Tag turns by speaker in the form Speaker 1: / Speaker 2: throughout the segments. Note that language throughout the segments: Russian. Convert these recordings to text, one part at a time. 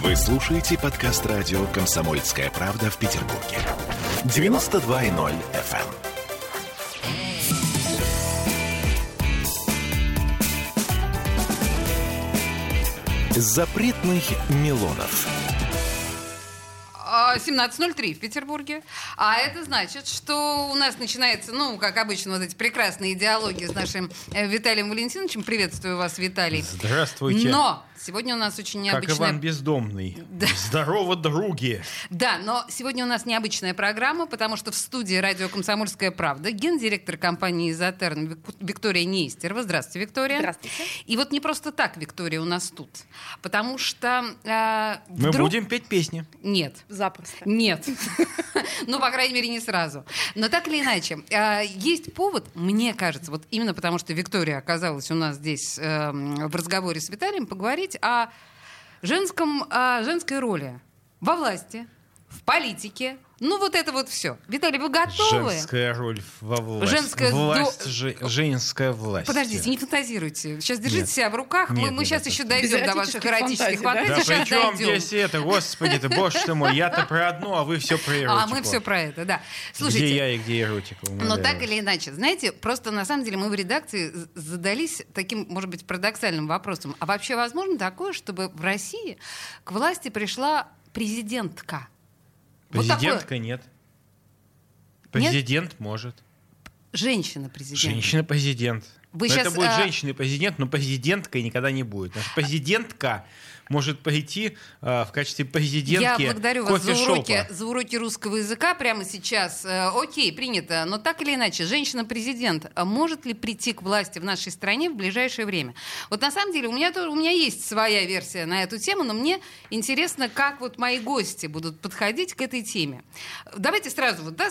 Speaker 1: Вы слушаете подкаст радио «Комсомольская правда» в Петербурге. 92.0 FM. Запретных Милонов.
Speaker 2: А, 17.03 в Петербурге. А это значит, что у нас начинается, ну, как обычно, вот эти прекрасные диалоги с нашим э, Виталием Валентиновичем. Приветствую вас, Виталий.
Speaker 3: Здравствуйте.
Speaker 2: Но сегодня у нас очень
Speaker 3: Как
Speaker 2: необычная...
Speaker 3: Иван Бездомный. Здорово, други.
Speaker 2: Да, но сегодня у нас необычная программа, потому что в студии радио «Комсомольская правда» гендиректор компании «Изотерн» Вик- Виктория Нестерова. Здравствуйте, Виктория.
Speaker 4: Здравствуйте.
Speaker 2: И вот не просто так Виктория у нас тут, потому что э,
Speaker 3: Мы
Speaker 2: вдруг-
Speaker 3: будем петь песни.
Speaker 2: Нет,
Speaker 4: Запросто.
Speaker 2: Нет. Ну, по крайней мере, не сразу. Но так или иначе, э, есть повод, мне кажется, вот именно потому, что Виктория оказалась у нас здесь эм, в разговоре с Виталием, поговорить о женском, о женской роли во власти, в политике. Ну, вот это вот все. Виталий, вы готовы?
Speaker 3: Женская роль во власти.
Speaker 2: Женская
Speaker 3: власть,
Speaker 2: до-
Speaker 3: же- женская власть.
Speaker 2: Подождите, не фантазируйте. Сейчас держите
Speaker 3: Нет.
Speaker 2: себя в руках. Мы,
Speaker 3: Нет,
Speaker 2: мы
Speaker 3: нет,
Speaker 2: сейчас
Speaker 3: нет,
Speaker 2: еще дойдем до ваших
Speaker 4: эротических фантазий, да?
Speaker 2: фантазий.
Speaker 3: Да
Speaker 2: Сейчас
Speaker 3: при чем
Speaker 2: дойдем.
Speaker 3: здесь это, господи, боже ты мой, я-то про одно, а вы все про эротику.
Speaker 2: А мы все про это, да. Слушайте,
Speaker 3: Где я и где эротика?
Speaker 2: Но так или иначе, знаете, просто на самом деле мы в редакции задались таким, может быть, парадоксальным вопросом. А вообще возможно такое, чтобы в России к власти пришла президентка? Вот такое-
Speaker 3: Президентка нет. Президент может.
Speaker 2: Женщина-президент.
Speaker 3: Женщина-президент.
Speaker 2: Вы
Speaker 3: Но
Speaker 2: щас,
Speaker 3: это будет
Speaker 2: а-
Speaker 3: женщина-президент, но президенткой никогда не будет. Что президентка может пойти а, в качестве
Speaker 2: Я
Speaker 3: президентки
Speaker 2: благодарю вас за уроки, за уроки русского языка прямо сейчас. Э, окей, принято. Но так или иначе, женщина-президент а может ли прийти к власти в нашей стране в ближайшее время? Вот на самом деле у меня, у меня есть своя версия на эту тему, но мне интересно, как вот мои гости будут подходить к этой теме. Давайте сразу вот, да,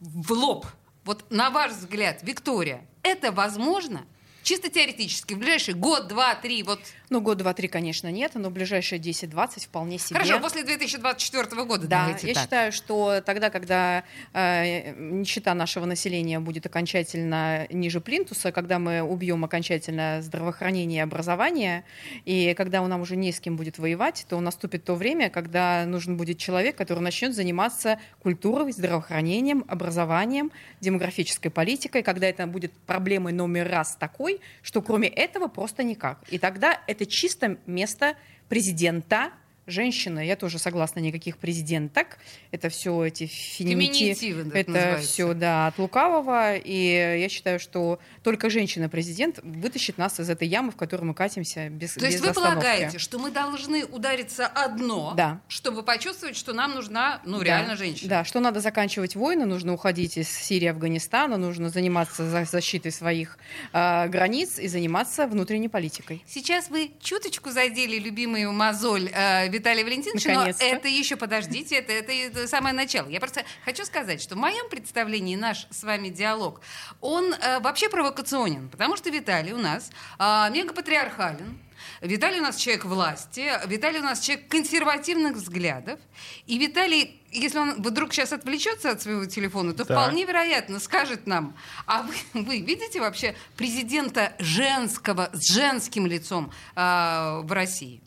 Speaker 2: в лоб. Вот на ваш взгляд, Виктория, это возможно? Чисто теоретически, в ближайший год, два, три, вот
Speaker 4: Ну, год, два, три, конечно, нет, но ближайшие 10-20 вполне себе.
Speaker 2: Хорошо, после 2024 года
Speaker 4: Да,
Speaker 2: давайте
Speaker 4: я
Speaker 2: так.
Speaker 4: считаю, что тогда, когда э, нищета нашего населения будет окончательно ниже плинтуса, когда мы убьем окончательно здравоохранение и образование, и когда у нам уже не с кем будет воевать, то наступит то время, когда нужен будет человек, который начнет заниматься культурой, здравоохранением, образованием, демографической политикой, когда это будет проблемой номер раз такой, что кроме этого просто никак. И тогда это чисто место президента, женщина, я тоже согласна, никаких президенток. Это все эти феминити-
Speaker 2: Феминитивы, это называется.
Speaker 4: все, да, от лукавого. И я считаю, что только женщина-президент вытащит нас из этой ямы, в которую мы катимся без
Speaker 2: То есть
Speaker 4: без
Speaker 2: вы
Speaker 4: остановки.
Speaker 2: полагаете, что мы должны удариться одно,
Speaker 4: Да.
Speaker 2: чтобы почувствовать, что нам нужна, ну,
Speaker 4: Да.
Speaker 2: реально женщина?
Speaker 4: Да, что надо заканчивать войны, нужно уходить из Сирии, Афганистана, нужно заниматься за- защитой своих э, границ и заниматься внутренней политикой.
Speaker 2: Сейчас вы чуточку задели любимую мозоль э, Виталия Валентиновича, но это еще, подождите, это, это, самое начало. Я просто хочу сказать, что в моем представлении наш с вами диалог, он э, вообще провокационен, потому что Виталий у нас э, мегапатриархален, Виталий у нас человек власти, Виталий у нас человек консервативных взглядов, и Виталий, если он вдруг сейчас отвлечется от своего телефона, то
Speaker 3: Так.
Speaker 2: вполне вероятно скажет нам, а вы, вы видите вообще президента женского с женским лицом а, в России?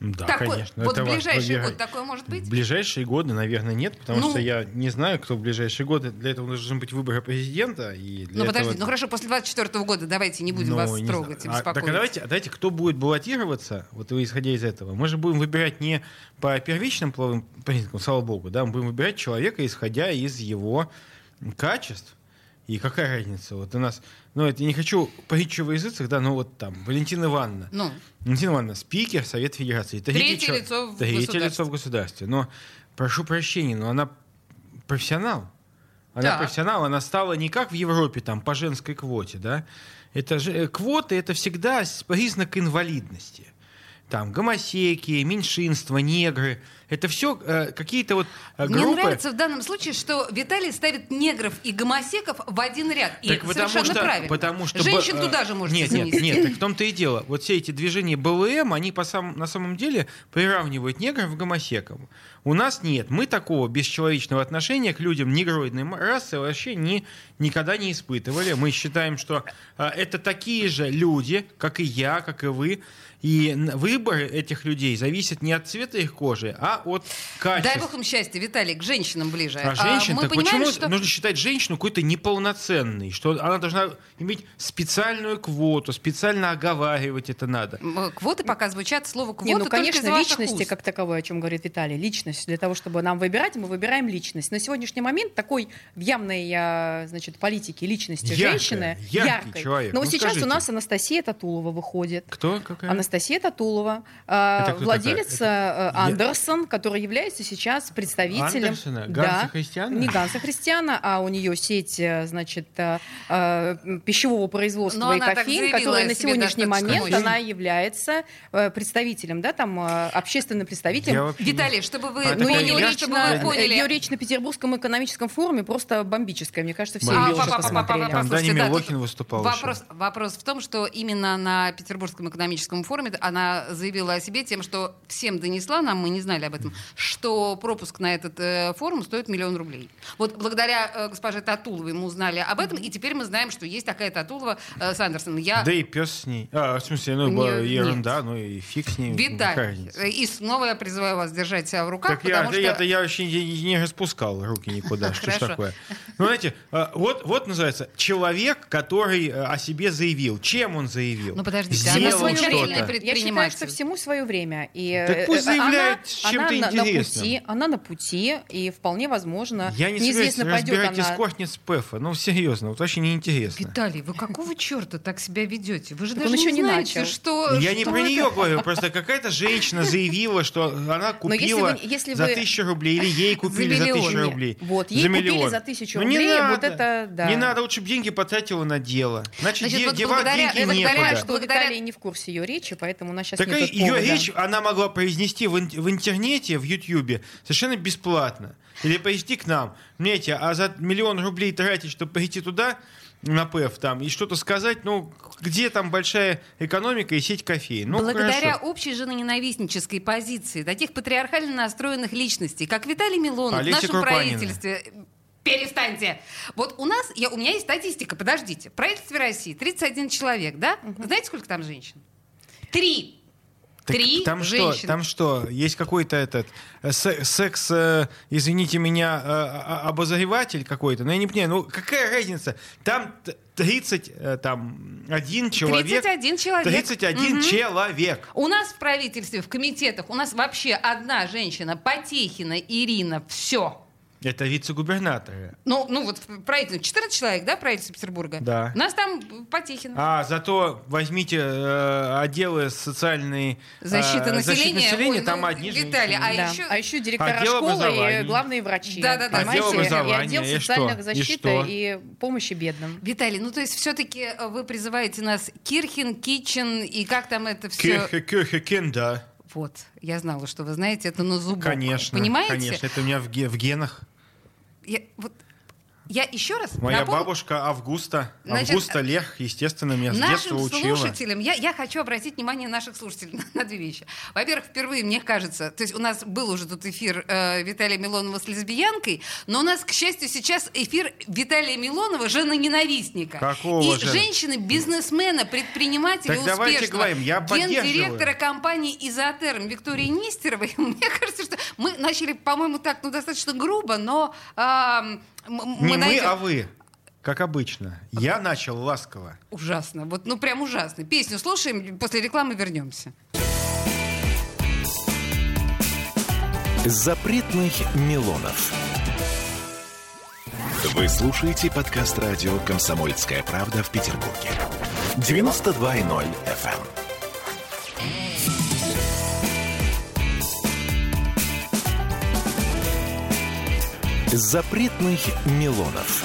Speaker 3: Да,
Speaker 2: Такой-
Speaker 3: конечно.
Speaker 2: вот
Speaker 3: это ваш
Speaker 2: ближайший год такое может быть?
Speaker 3: В ближайшие годы, наверное, нет, потому
Speaker 2: Ну-
Speaker 3: что я не знаю, кто в ближайшие годы. Для этого должны быть выборы президента. И для
Speaker 2: Ну подождите,
Speaker 3: этого...
Speaker 2: ну хорошо, после 24 года давайте не будем
Speaker 3: Ну,
Speaker 2: вас
Speaker 3: не
Speaker 2: трогать и
Speaker 3: знаю. А,
Speaker 2: беспокоить.
Speaker 3: так а давайте, а давайте, кто будет баллотироваться, вот исходя из этого, мы же будем выбирать не по первичным половым признакам, слава богу, да, мы будем выбирать человека, исходя из его качеств. И какая разница? Вот у нас, ну, это я не хочу во языцах, да, но вот там, Валентина Ивановна.
Speaker 2: Ну,
Speaker 3: Валентина Ивановна, спикер Совет Федерации.
Speaker 2: Третье
Speaker 3: чел-
Speaker 2: лицо в
Speaker 3: Третье лицо в государстве. Но, прошу прощения, но она профессионал. Она
Speaker 2: Так.
Speaker 3: профессионал, она стала не как в Европе, там, по женской квоте, да. Это же, э, квоты — это всегда признак инвалидности. Там гомосеки, меньшинства, негры — Это все какие-то вот э,
Speaker 2: Мне
Speaker 3: группы.
Speaker 2: нравится в данном случае, что Виталий ставит негров и гомосеков в один ряд. И
Speaker 3: Так
Speaker 2: это
Speaker 3: потому
Speaker 2: совершенно
Speaker 3: что,
Speaker 2: правильно.
Speaker 3: потому что
Speaker 2: Женщин
Speaker 3: б-
Speaker 2: туда же можно
Speaker 3: нет, нет,
Speaker 2: занести.
Speaker 3: нет, так в том-то и дело. Вот все эти движения БЛМ, они по сам, на самом деле приравнивают негров к гомосекам. У нас нет. Мы такого бесчеловечного отношения к людям негроидной расы вообще ни, никогда не испытывали. Мы считаем, что а, это такие же люди, как и я, как и вы. И выбор этих людей зависит не от цвета их кожи, а от качества.
Speaker 2: Дай бог им счастья, Виталий, к женщинам ближе.
Speaker 3: А женщин,
Speaker 2: мы
Speaker 3: так
Speaker 2: понимаем,
Speaker 3: почему
Speaker 2: что...
Speaker 3: нужно считать женщину какой-то неполноценной? Что она должна иметь специальную квоту, специально оговаривать это надо.
Speaker 2: Квоты пока звучат, слово квоты
Speaker 4: Не, ну, конечно, личности
Speaker 2: уст.
Speaker 4: как таковой, о чем говорит Виталий, личность. Для того, чтобы нам выбирать, мы выбираем личность. На сегодняшний момент такой в явной, а, значит, политике личности
Speaker 3: Яркая,
Speaker 4: женщины,
Speaker 3: яркий
Speaker 4: яркой.
Speaker 3: человек.
Speaker 4: Но
Speaker 3: Ну,
Speaker 4: сейчас
Speaker 3: скажите.
Speaker 4: у нас Анастасия Татулова выходит.
Speaker 3: Кто? Какая?
Speaker 4: Анастасия Татулова, а,
Speaker 3: Это кто
Speaker 4: владелец
Speaker 3: такая?
Speaker 4: а,
Speaker 3: Это-
Speaker 4: Андерсон, который является сейчас представителем
Speaker 3: Андерсона?
Speaker 4: Да,
Speaker 3: Ганса Христиана?
Speaker 4: не Ганса Христиана, а у нее сеть, э, значит, а, а, пищевого производства
Speaker 2: Но
Speaker 4: и кофеин, которая на сегодняшний момент она является э, представителем, да, там э, общественным представителем.
Speaker 2: Виталий, чтобы вы
Speaker 3: А,
Speaker 4: Ну, ее
Speaker 2: поняли,
Speaker 3: речь,
Speaker 2: чтобы вы поняли.
Speaker 4: ее речь на Петербургском экономическом форуме просто бомбическая. Мне кажется, все
Speaker 3: А,
Speaker 4: ее уже посмотрели.
Speaker 3: Там
Speaker 2: Послушайте,
Speaker 3: Дани
Speaker 2: да,
Speaker 3: Милохин выступал
Speaker 2: Вопрос,
Speaker 3: еще.
Speaker 2: вопрос в том, что именно на Петербургском экономическом форуме она заявила о себе тем, что всем донесла, нам мы не знали об этом, что пропуск на этот э, форум стоит миллион рублей. Вот благодаря э, госпоже Татуловой мы узнали об этом, и теперь мы знаем, что есть такая Татулова э, с Андерсоном. Я
Speaker 3: Да и пес с ней. А, в смысле, ну,
Speaker 2: Не-
Speaker 3: была
Speaker 2: нет.
Speaker 3: ерунда, ну и фиг с ней. Разница?
Speaker 2: э, И снова я призываю вас держать себя в руках,
Speaker 3: Так я,
Speaker 2: потому
Speaker 3: да
Speaker 2: что...
Speaker 3: я-то я вообще не, не распускал руки никуда. Что ж такое? Ну, знаете, а, вот, вот называется человек, который э, о себе заявил. Чем он заявил?
Speaker 2: Ну, подождите,
Speaker 4: Всему
Speaker 2: она
Speaker 3: Сделал
Speaker 4: свое время. Я считаю,
Speaker 2: предприниматель.
Speaker 4: что всему свое время. И,
Speaker 3: Так
Speaker 4: э,
Speaker 3: пусть
Speaker 4: э,
Speaker 3: заявляет
Speaker 4: она-
Speaker 3: с
Speaker 4: она на- на
Speaker 3: интересным.
Speaker 4: пути, она на пути, и вполне возможно,
Speaker 3: Я не
Speaker 4: неизвестно, пойдет она...
Speaker 3: эскортниц Пефа. Ну, серьезно, вот очень неинтересно.
Speaker 2: Виталий, вы какого черта так себя ведете? Вы же
Speaker 4: Так
Speaker 2: даже
Speaker 4: он еще
Speaker 2: не
Speaker 4: не
Speaker 2: знаете,
Speaker 4: начал.
Speaker 2: что...
Speaker 3: Я не
Speaker 2: что
Speaker 3: про
Speaker 2: это-
Speaker 3: нее говорю, просто какая-то женщина заявила, что она
Speaker 4: Но если
Speaker 3: купила
Speaker 4: вы- если
Speaker 3: за тысячу рублей, или ей купили за,
Speaker 2: миллион.
Speaker 3: тысячу рублей.
Speaker 4: Вот, ей
Speaker 3: за
Speaker 4: купили
Speaker 3: миллион.
Speaker 4: за тысячу
Speaker 3: Ну, не
Speaker 4: рублей, вот
Speaker 3: надо.
Speaker 4: это да.
Speaker 3: Не надо, лучше бы деньги потратила на дело. Значит,
Speaker 2: Значит,
Speaker 3: де-
Speaker 2: вот
Speaker 3: девать
Speaker 2: благодаря-
Speaker 3: деньги
Speaker 2: благодаря
Speaker 3: некуда.
Speaker 4: что
Speaker 2: Благодаря-
Speaker 4: Виталий не в курсе ее речи, поэтому у нас сейчас
Speaker 3: Так
Speaker 4: нет
Speaker 3: ее
Speaker 4: повода.
Speaker 3: речь она могла произнести в, в интернете, в Ютьюбе, совершенно бесплатно. Или прийти к нам. Знаете, а за миллион рублей тратить, чтобы прийти туда, на ПЭФ, там, и что-то сказать, ну, где там большая экономика и сеть кофеин? Ну,
Speaker 2: Благодаря
Speaker 3: хорошо.
Speaker 2: общей женоненавистнической позиции таких патриархально настроенных личностей, как Виталий Милонов
Speaker 3: Олеся
Speaker 2: в нашем
Speaker 3: Крупанина.
Speaker 2: правительстве. Перестаньте. Вот у нас, я, у меня есть статистика, подождите. В правительстве России 31 человек, да? Знаете, сколько там женщин? Три.
Speaker 3: Так
Speaker 2: Три
Speaker 3: там
Speaker 2: женщины.
Speaker 3: что, там что, есть какой-то этот э, се- секс, э, извините меня, э, а- обозреватель какой-то, ну я не понимаю, ну какая разница? Там т- 30, э, там, один человек.
Speaker 2: 31 человек.
Speaker 3: 31
Speaker 2: Мгм.
Speaker 3: человек.
Speaker 2: У нас в правительстве, в комитетах, у нас вообще одна женщина, Потехина Ирина, все.
Speaker 3: Это вице-губернаторы.
Speaker 2: Ну, ну вот в правительстве 14 человек, да, в правительстве Петербурга?
Speaker 3: Да.
Speaker 2: У нас там Потехина.
Speaker 3: А зато возьмите э, отделы социальной э,
Speaker 2: Защита населения.
Speaker 3: населения,
Speaker 2: Ой,
Speaker 3: там
Speaker 2: ну,
Speaker 3: одни
Speaker 2: Виталий, а
Speaker 4: Да.
Speaker 2: еще-
Speaker 4: А еще директора
Speaker 3: Отдел
Speaker 4: школы и главные врачи.
Speaker 2: Да-да-да.
Speaker 4: понимаете?
Speaker 3: Отдел образования,
Speaker 4: И отдел
Speaker 3: и
Speaker 4: социальной
Speaker 3: что? И
Speaker 4: защиты
Speaker 3: что?
Speaker 4: и, помощи бедным.
Speaker 2: Виталий, ну то есть все-таки вы призываете нас Кирхин, Китчен и как там это все...
Speaker 3: Кирхе, Кирхе, Кенда.
Speaker 2: Вот, я знала, что вы знаете это на зубок.
Speaker 3: Конечно,
Speaker 2: Понимаете?
Speaker 3: конечно, это у меня в, ге- в генах.
Speaker 2: Я, вот, я еще раз
Speaker 3: Моя
Speaker 2: напомню-
Speaker 3: бабушка Августа,
Speaker 2: Значит,
Speaker 3: Августа Лех, естественно, меня с детства
Speaker 2: Нашим
Speaker 3: учила.
Speaker 2: слушателям, я, я хочу обратить внимание наших слушателей на, на две вещи. Во-первых, впервые, мне кажется, то есть у нас был уже тут эфир э, Виталия Милонова с лесбиянкой, но у нас, к счастью, сейчас эфир Виталия Милонова, жена-ненавистника.
Speaker 3: Какого
Speaker 2: И
Speaker 3: жена?
Speaker 2: женщины-бизнесмена, предпринимателя
Speaker 3: Так давайте
Speaker 2: успешного,
Speaker 3: говорим, я
Speaker 2: гендиректора компании «Изотерм» Виктории Нестеровой. Мне кажется, что мы начали, по-моему, так, ну, достаточно грубо, но... ам, м- м-
Speaker 3: Не мы, а вы. Как обычно. Я начал ласково.
Speaker 2: Ужасно. Вот, ну, прям ужасно. Песню слушаем, после рекламы вернемся.
Speaker 1: Запретных Милонов. Вы слушаете подкаст радио «Комсомольская правда» в Петербурге. 92.0 FM. Запретных Милонов.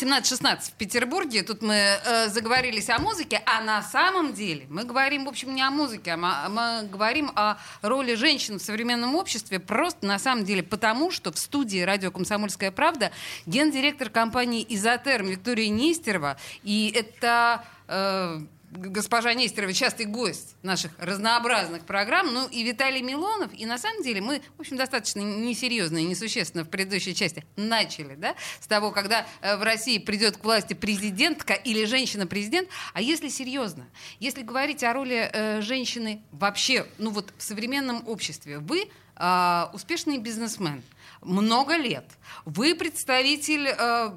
Speaker 2: 17-16 в Петербурге. Тут мы э, заговорились о музыке, а на самом деле мы говорим, в общем, не о музыке, а мы, мы говорим о роли женщин в современном обществе просто на самом деле потому, что в студии радио «Комсомольская правда» гендиректор компании «Изотерм» Виктория Нестерова. И это... Э, госпожа Нестерова частый гость наших разнообразных программ, ну и Виталий Милонов. И на самом деле мы, в общем, достаточно несерьезно и несущественно в предыдущей части начали, да, с того, когда э, в России придет к власти президентка или женщина-президент. А если серьезно, если говорить о роли э, женщины вообще, ну вот в современном обществе, вы э, успешный бизнесмен, много лет, вы представитель... Э,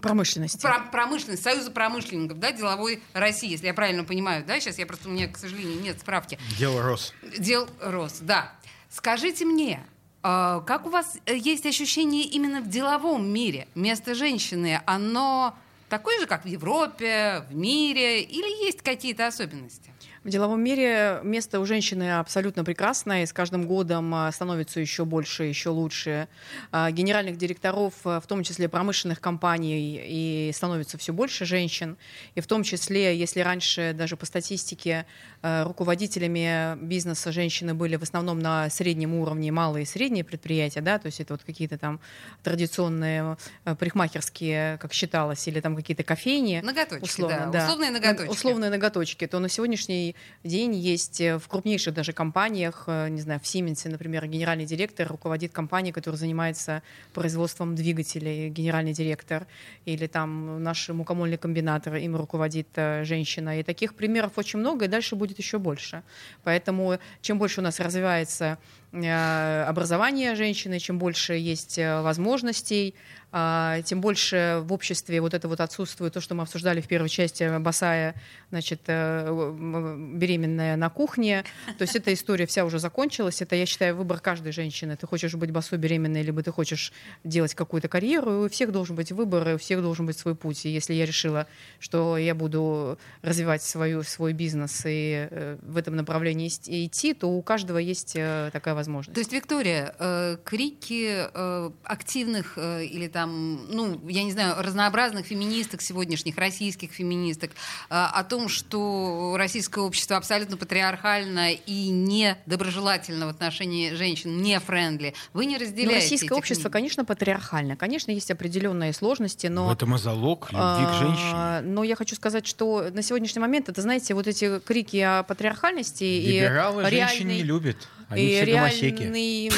Speaker 4: Промышленности.
Speaker 2: Про промышленность, Союза промышленников, да, деловой России, если я правильно понимаю, да, сейчас я просто, у меня, к сожалению, нет справки.
Speaker 3: Дело рос.
Speaker 2: Дел рос, да. Скажите мне, а, как у вас э, есть ощущение именно в деловом мире? Место женщины, оно такое же, как в Европе, в мире, или есть какие-то особенности?
Speaker 4: В деловом мире место у женщины абсолютно прекрасное, и с каждым годом а, становится еще больше, еще лучше. А, генеральных директоров, а, в том числе промышленных компаний, и становится все больше женщин. И в том числе, если раньше даже по статистике руководителями бизнеса женщины были в основном на среднем уровне, малые и средние предприятия, да, то есть это вот какие-то там традиционные парикмахерские, как считалось, или там какие-то кофейни.
Speaker 2: Ноготочки, условно, да. да. Условные ноготочки.
Speaker 4: Условные ноготочки. То на сегодняшний день есть э, в крупнейших даже компаниях, э, не знаю, в Сименсе, например, генеральный директор руководит компанией, которая занимается производством двигателей, генеральный директор, или там наш мукомольный комбинатор, им руководит э, женщина. И таких примеров очень много, и дальше будет еще больше. Поэтому чем больше у нас развивается образование женщины, чем больше есть возможностей, тем больше в обществе вот это вот отсутствует то, что мы обсуждали в первой части, босая, значит, э, беременная на кухне. То есть эта история вся уже закончилась. Это, я считаю, выбор каждой женщины. Ты хочешь быть босой беременной, либо ты хочешь делать какую-то карьеру. И у всех должен быть выбор, и у всех должен быть свой путь. И если я решила, что я буду развивать свою, свой бизнес и э, в этом направлении идти, то у каждого есть э, такая возможность.
Speaker 2: То есть, Виктория, крики активных или там, ну, я не знаю, разнообразных феминисток сегодняшних, российских феминисток, а, о том, что российское общество абсолютно патриархально и не доброжелательно в отношении женщин, не френдли. Вы не разделяете. Но
Speaker 4: российское общество, мнений. конечно, патриархально. Конечно, есть определенные сложности, но...
Speaker 3: В этом и залог любви а, к женщине.
Speaker 4: Но я хочу сказать, что на сегодняшний момент, это, знаете, вот эти крики о патриархальности Либералы и реальный... женщин
Speaker 3: не любят. Они
Speaker 4: и реальный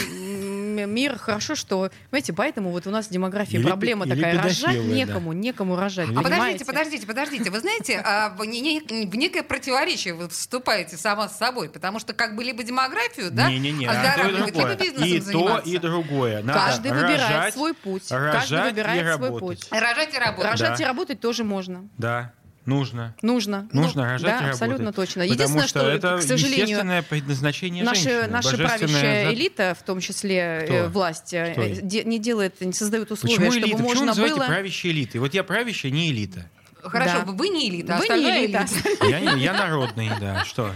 Speaker 4: мир хорошо, что, знаете, поэтому вот у нас демография или, проблема или такая, рожать некому, да. некому рожать.
Speaker 2: А подождите, подождите, подождите, вы знаете, а, в некое противоречие вы вступаете сама с собой, потому что как бы либо демографию, да,
Speaker 3: не, не, не, оздоравливать, либо бизнесом И то, и другое.
Speaker 4: Надо Каждый выбирает свой путь. Каждый выбирает свой путь.
Speaker 2: Рожать и работать.
Speaker 4: Рожать и работать тоже можно.
Speaker 3: Да. Нужно.
Speaker 4: Нужно.
Speaker 3: Нужно ну, рожать
Speaker 4: да,
Speaker 3: и работать.
Speaker 4: абсолютно точно.
Speaker 3: Единственное, что, что это к сожалению, естественное предназначение
Speaker 4: наша,
Speaker 3: женщины.
Speaker 4: Наша правящая элита, в том числе Кто? Э, власть, э, Кто? де, не делает, не создает условия,
Speaker 3: Почему
Speaker 4: чтобы
Speaker 3: элита?
Speaker 4: можно
Speaker 3: Почему
Speaker 4: было...
Speaker 3: правящей элитой? Вот я правящая, не элита.
Speaker 2: Хорошо, да. вы не элита, а
Speaker 4: вы не элита.
Speaker 3: элита. Я, я народный, да, что?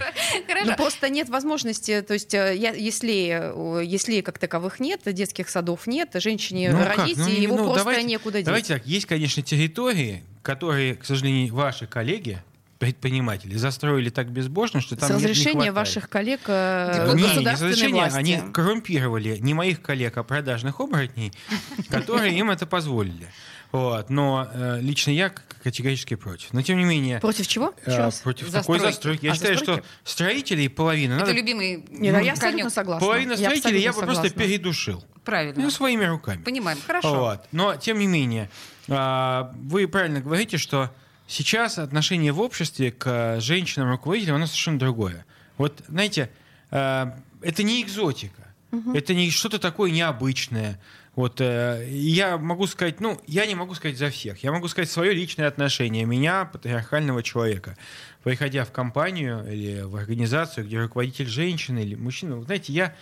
Speaker 4: Хорошо. Ну, просто нет возможности, то есть э, я, если, если как таковых нет, детских садов нет, женщине ну, родить, ну, его ну, просто
Speaker 3: давайте,
Speaker 4: некуда деть.
Speaker 3: Давайте так, есть, конечно, территории, которые, к сожалению, ваши коллеги, предприниматели застроили так безбожно, что там
Speaker 4: С разрешения ваших коллег э,
Speaker 3: не, не разрешения, власти. они коррумпировали не моих коллег, а продажных оборотней, которые им это позволили. Вот. Но э, лично я категорически против. Но тем не менее...
Speaker 4: Против чего?
Speaker 3: Э, против застройки. такой застройки. Я а, считаю, застройки? что строителей половина...
Speaker 2: Это надо... любимый
Speaker 4: Нет, ну, я абсолютно согласна.
Speaker 3: Половина строителей я, я бы согласна. просто передушил.
Speaker 2: Правильно.
Speaker 3: Ну, своими руками.
Speaker 2: Понимаем, хорошо.
Speaker 3: Вот. Но тем не менее, вы правильно говорите, что Сейчас отношение в обществе к женщинам-руководителям, оно совершенно другое. Вот, знаете, э, это не экзотика, угу. это не что-то такое необычное. Вот э, я могу сказать, ну, я не могу сказать за всех. Я могу сказать свое личное отношение меня, патриархального человека. Приходя в компанию или в организацию, где руководитель женщина или мужчина, вы знаете, я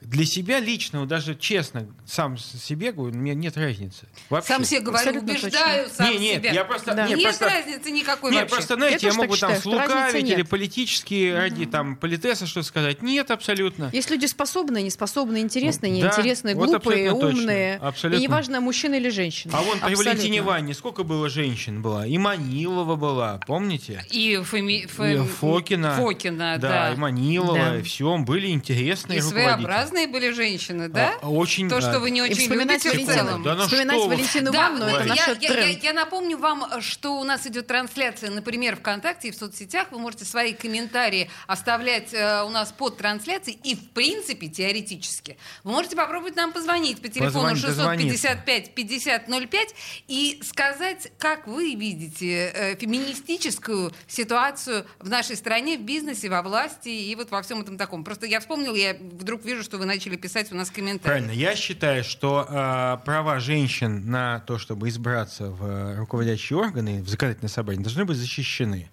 Speaker 3: для себя лично, вот даже честно, сам себе говорю, мне нет разницы. Вообще.
Speaker 2: Сам себе говорю,
Speaker 4: Абсолютно
Speaker 2: убеждаю
Speaker 4: точно.
Speaker 2: сам
Speaker 3: Не, нет,
Speaker 2: себя.
Speaker 3: я просто-
Speaker 4: Да.
Speaker 3: не,
Speaker 2: Нет
Speaker 3: просто-
Speaker 2: разницы никакой
Speaker 3: Нет,
Speaker 2: вообще.
Speaker 3: просто, знаете,
Speaker 4: Я
Speaker 3: я, могу там
Speaker 4: считаю, разницы
Speaker 3: слукавить или
Speaker 4: нет.
Speaker 3: политически ради там политеса что сказать. Нет, абсолютно.
Speaker 4: Есть люди способные, неспособные, интересные,
Speaker 3: Да,
Speaker 4: неинтересные,
Speaker 3: вот
Speaker 4: глупые,
Speaker 3: точно.
Speaker 4: умные.
Speaker 3: Абсолютно.
Speaker 4: И неважно, мужчина или женщина.
Speaker 3: А вон при
Speaker 4: Абсолютно.
Speaker 3: Валентине Ванне сколько было женщин было? И Манилова была, помните?
Speaker 2: И, Фоми-
Speaker 3: И Фокина.
Speaker 2: Фокина,
Speaker 3: да,
Speaker 2: да.
Speaker 3: и Манилова,
Speaker 4: Да.
Speaker 3: и все, были интересные
Speaker 2: И
Speaker 3: руководители.
Speaker 2: Своеобразные были женщины, да?
Speaker 3: А, очень,
Speaker 2: То, что вы не очень
Speaker 4: вспоминать
Speaker 2: любите в
Speaker 4: Валентину,
Speaker 2: целом.
Speaker 3: Да ну
Speaker 4: вспоминать. Валентину
Speaker 2: Да,
Speaker 4: Ивановну,
Speaker 2: вот
Speaker 4: это
Speaker 2: я,
Speaker 4: наш
Speaker 2: я- я-
Speaker 4: тренд.
Speaker 2: я напомню вам, что у нас идет трансляция, например, ВКонтакте и в соцсетях. Вы можете свои комментарии оставлять э, у нас под трансляцией. И, в принципе, теоретически, вы можете попробовать нам позвонить по телефону
Speaker 3: Позвонить, дозвониться.
Speaker 2: 655 5005 и сказать, как вы видите э, феминистическую ситуацию в нашей стране, в бизнесе, во власти и вот во всем этом таком. Просто я вспомнил, я вдруг вижу, что вы начали писать у нас комментарии.
Speaker 3: Правильно. Я считаю, что э, права женщин на то, чтобы избраться в э, руководящие органы, в законодательное собрание, должны быть защищены.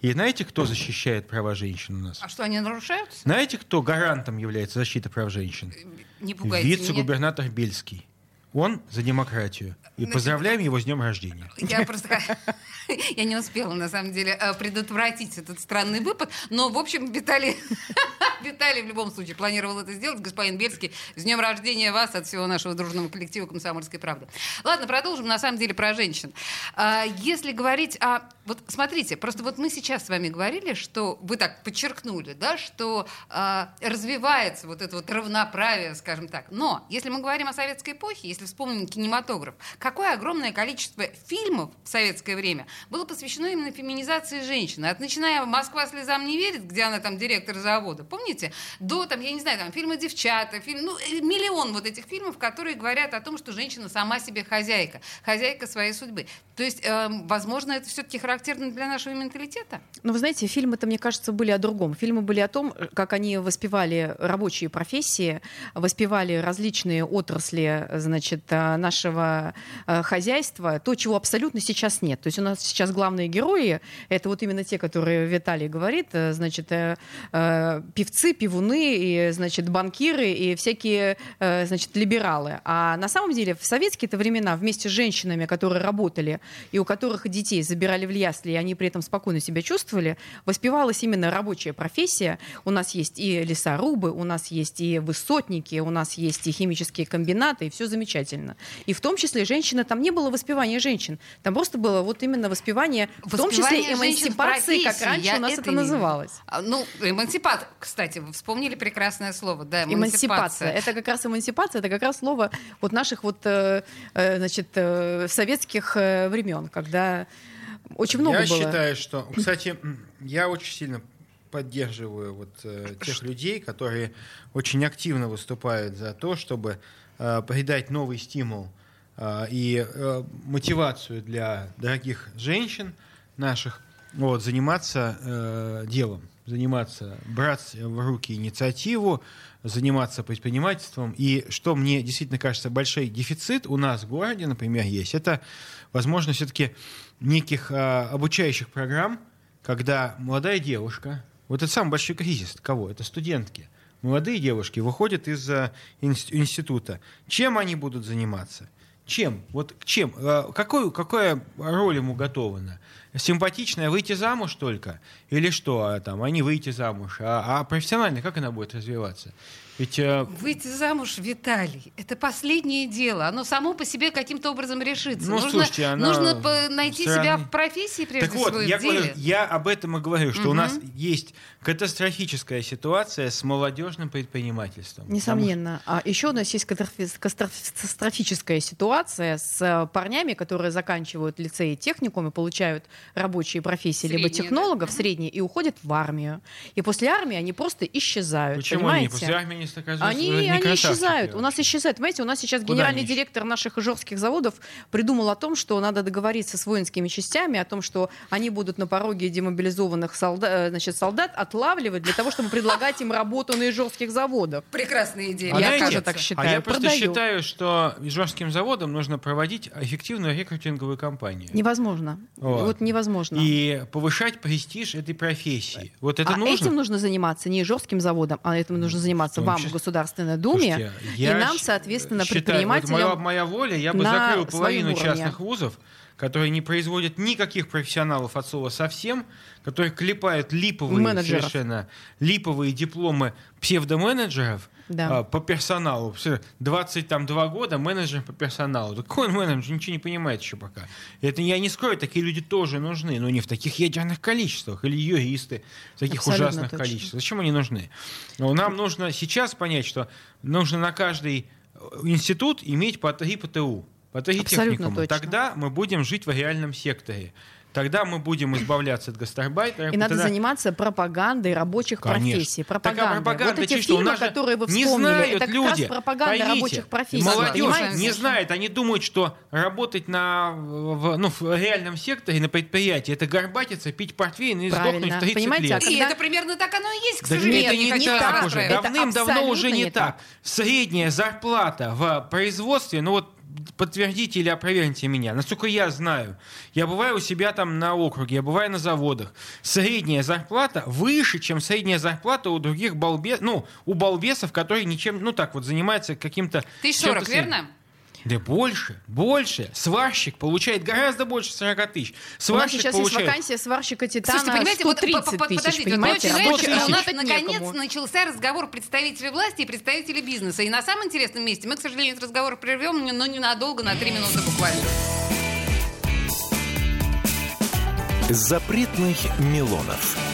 Speaker 3: И знаете, кто защищает права женщин у нас?
Speaker 2: А что, они нарушаются?
Speaker 3: Знаете, кто гарантом является защиты прав женщин?
Speaker 2: Не пугайте меня.
Speaker 3: Вице-губернатор Бельский. Он за демократию. И
Speaker 2: Значит,
Speaker 3: поздравляем его с днем рождения.
Speaker 2: Я просто я не успела, на самом деле, э, предотвратить этот странный выпад. Но, в общем, Виталий, Виталий в любом случае планировал это сделать. Господин Бельский, с днем рождения вас от всего нашего дружного коллектива «Комсомольской правды». Ладно, продолжим, на самом деле, про женщин. А, Если говорить о... Вот смотрите, просто вот мы сейчас с вами говорили, что вы так подчеркнули, да, что а, развивается вот это вот равноправие, скажем так. Но если мы говорим о советской эпохе, если вспомним кинематограф, какое огромное количество фильмов в советское время было посвящено именно феминизации женщины. От начиная «Москва слезам не верит», где она там директор завода, помните? До, там, я не знаю, там, фильма «Девчата», фильм, ну, э, миллион вот этих фильмов, которые говорят о том, что женщина сама себе хозяйка, хозяйка своей судьбы. То есть, эм, возможно, это все-таки характерно для нашего менталитета?
Speaker 4: Ну, вы знаете, фильмы-то, мне кажется, были о другом. Фильмы были о том, как они воспевали рабочие профессии, воспевали различные отрасли, значит, э, нашего э, хозяйства, то, чего абсолютно сейчас нет. То есть у нас сейчас главные герои — это вот именно те, которые Виталий говорит, э, значит, э, певцы, пивуны, и, значит, банкиры и всякие, э, значит, либералы. А на самом деле в советские-то времена вместе с женщинами, которые работали и у которых детей забирали в ясли, и они при этом спокойно себя чувствовали, воспевалась именно рабочая профессия. У нас есть и лесорубы, у нас есть и высотники, у нас есть и химические комбинаты, и все замечательно. И в том числе женщины, там не было воспевания женщин, там просто было вот именно воспевание, в том числе
Speaker 2: Воспевание
Speaker 4: эмансипации, как раньше у нас
Speaker 2: это
Speaker 4: это называлось.
Speaker 2: А, Ну, эмансипат, кстати, вы вспомнили прекрасное слово, да,
Speaker 4: Эмансипация. Это как раз эмансипация, это как раз слово вот наших вот, э, э, значит, э, советских времен, когда очень много
Speaker 3: я
Speaker 4: было.
Speaker 3: считаю, что... Кстати, я очень сильно поддерживаю вот э, тех людей, которые очень активно выступают за то, чтобы э, придать новый стимул э, и э, мотивацию для дорогих женщин наших вот, заниматься э, делом, заниматься, брать в руки инициативу, заниматься предпринимательством. И что мне действительно кажется, большой дефицит у нас в городе, например, есть, это возможность все-таки неких а, обучающих программ, когда молодая девушка, вот это самый большой кризис, кого? Это студентки. Молодые девушки выходят из а, инс- института. Чем они будут заниматься? Чем? Вот чем? А, Какой, какая роль ему готована? Симпатичная выйти замуж только? Или что? А, Там, а не выйти замуж? А, а профессионально как она будет развиваться? Ведь э,
Speaker 2: Выйти замуж, Виталий, это последнее дело. Оно само по себе каким-то образом решится.
Speaker 3: Ну,
Speaker 2: нужно
Speaker 3: слушайте, она
Speaker 2: нужно по- найти
Speaker 3: странно.
Speaker 2: себя в профессии, прежде
Speaker 3: Так вот,
Speaker 2: всего, и
Speaker 3: я,
Speaker 2: деле.
Speaker 3: говорю, я об этом и говорю, что у
Speaker 2: Мгм.
Speaker 3: нас есть катастрофическая ситуация с молодежным предпринимательством.
Speaker 4: Несомненно. А еще у нас есть катастрофи- катастрофическая ситуация с э, парнями, которые заканчивают лицей и техникум и получают рабочие профессии, либо
Speaker 2: Средние,
Speaker 4: технологов
Speaker 2: да?
Speaker 4: средние, и уходят в армию. И после армии они просто исчезают.
Speaker 3: Почему они
Speaker 4: понимаете?
Speaker 3: после армии
Speaker 4: Они, они
Speaker 3: красавчики
Speaker 4: исчезают. У нас исчезают. Понимаете, у нас сейчас
Speaker 3: Куда
Speaker 4: генеральный
Speaker 3: они
Speaker 4: директор наших ижорских заводов придумал о том, что надо договориться с воинскими частями, о том, что они будут на пороге демобилизованных солдат, значит, солдат отлавливать для того, чтобы предлагать им работу на ижорских заводах.
Speaker 2: Прекрасная идея.
Speaker 3: А
Speaker 2: мне
Speaker 3: знаете,
Speaker 2: кажется.
Speaker 4: так считаю.
Speaker 3: А я просто
Speaker 4: Продаю.
Speaker 3: считаю, что ижорским заводам нужно проводить эффективную рекрутинговую кампанию.
Speaker 4: Невозможно.
Speaker 3: Вот.
Speaker 4: Невозможно.
Speaker 3: и повышать престиж этой профессии. Вот это
Speaker 4: а
Speaker 3: нужно.
Speaker 4: этим нужно заниматься не жестким заводом, а этим нужно заниматься
Speaker 3: том
Speaker 4: вам
Speaker 3: числе-
Speaker 4: в Государственной Думе
Speaker 3: Слушайте,
Speaker 4: и нам, соответственно,
Speaker 3: считаю, вот
Speaker 4: предпринимателям.
Speaker 3: моя, моя воля, я бы закрыл половину частных вузов, которые не производят никаких профессионалов от слова совсем, которые клепают липовые
Speaker 4: Менеджеров.
Speaker 3: совершенно липовые дипломы псевдоменеджеров
Speaker 4: Да.
Speaker 3: а, по персоналу. Все, 22 года менеджер по персоналу. Он менеджер? Ничего не понимает еще пока. Это я не скрою, такие люди тоже нужны, но не в таких ядерных количествах. Или юристы в таких
Speaker 4: Абсолютно
Speaker 3: ужасных
Speaker 4: точно.
Speaker 3: количествах. Зачем они нужны? Но нам нужно сейчас понять, что нужно на каждый э, институт иметь по три ПТУ, по три
Speaker 4: Абсолютно
Speaker 3: техникума.
Speaker 4: точно.
Speaker 3: Тогда мы будем жить в реальном секторе. Тогда мы будем избавляться от гастарбайтеров.
Speaker 4: И надо
Speaker 3: тогда-
Speaker 4: заниматься пропагандой рабочих
Speaker 3: Конечно.
Speaker 4: профессий. Пропагандой.
Speaker 3: пропаганда
Speaker 4: вот эти
Speaker 3: чисто. У
Speaker 4: фильмы, которые вы
Speaker 3: не
Speaker 4: вспомнили,
Speaker 3: знают
Speaker 4: это как
Speaker 3: люди.
Speaker 4: раз пропаганда
Speaker 3: Поймите,
Speaker 4: рабочих профессий.
Speaker 3: Молодежь
Speaker 4: понимаете?
Speaker 3: не знает, они думают, что работать на, в, ну, в реальном секторе, на предприятии, это горбатиться, пить портвейн и
Speaker 4: Правильно.
Speaker 3: сдохнуть в 30
Speaker 4: Понимаете,
Speaker 3: лет.
Speaker 4: а
Speaker 2: И
Speaker 4: когда-
Speaker 2: это примерно так оно и есть, к
Speaker 3: Да
Speaker 2: сожалению.
Speaker 3: это не,
Speaker 2: хочу
Speaker 3: так
Speaker 2: вас
Speaker 3: уже. Давным-давно уже не
Speaker 4: не
Speaker 3: так. Средняя зарплата в производстве, ну вот подтвердите или опроверните меня. Насколько я знаю, я бываю у себя там на округе, я бываю на заводах. Средняя зарплата выше, чем средняя зарплата у других балбесов, ну, у балбесов, которые ничем, ну так вот, занимаются каким-то...
Speaker 2: Сорок,
Speaker 3: средним.
Speaker 2: верно?
Speaker 3: Да больше, больше. Сварщик получает гораздо больше 40 тысяч.
Speaker 4: У нас
Speaker 3: Сварщик
Speaker 4: сейчас есть
Speaker 3: получает...
Speaker 4: вакансия сварщика титана
Speaker 2: Слушайте, понимаете, вот,
Speaker 4: 130
Speaker 2: по- по-
Speaker 4: тысяч,
Speaker 2: подождите,
Speaker 4: понимаете?
Speaker 2: вот, у нас
Speaker 4: работать
Speaker 2: наконец
Speaker 4: некому.
Speaker 2: начался разговор представителей власти и представителей бизнеса. И на самом интересном месте мы, к сожалению, этот разговор прервем, но ненадолго, на три минуты буквально.
Speaker 1: Запретных Милонов.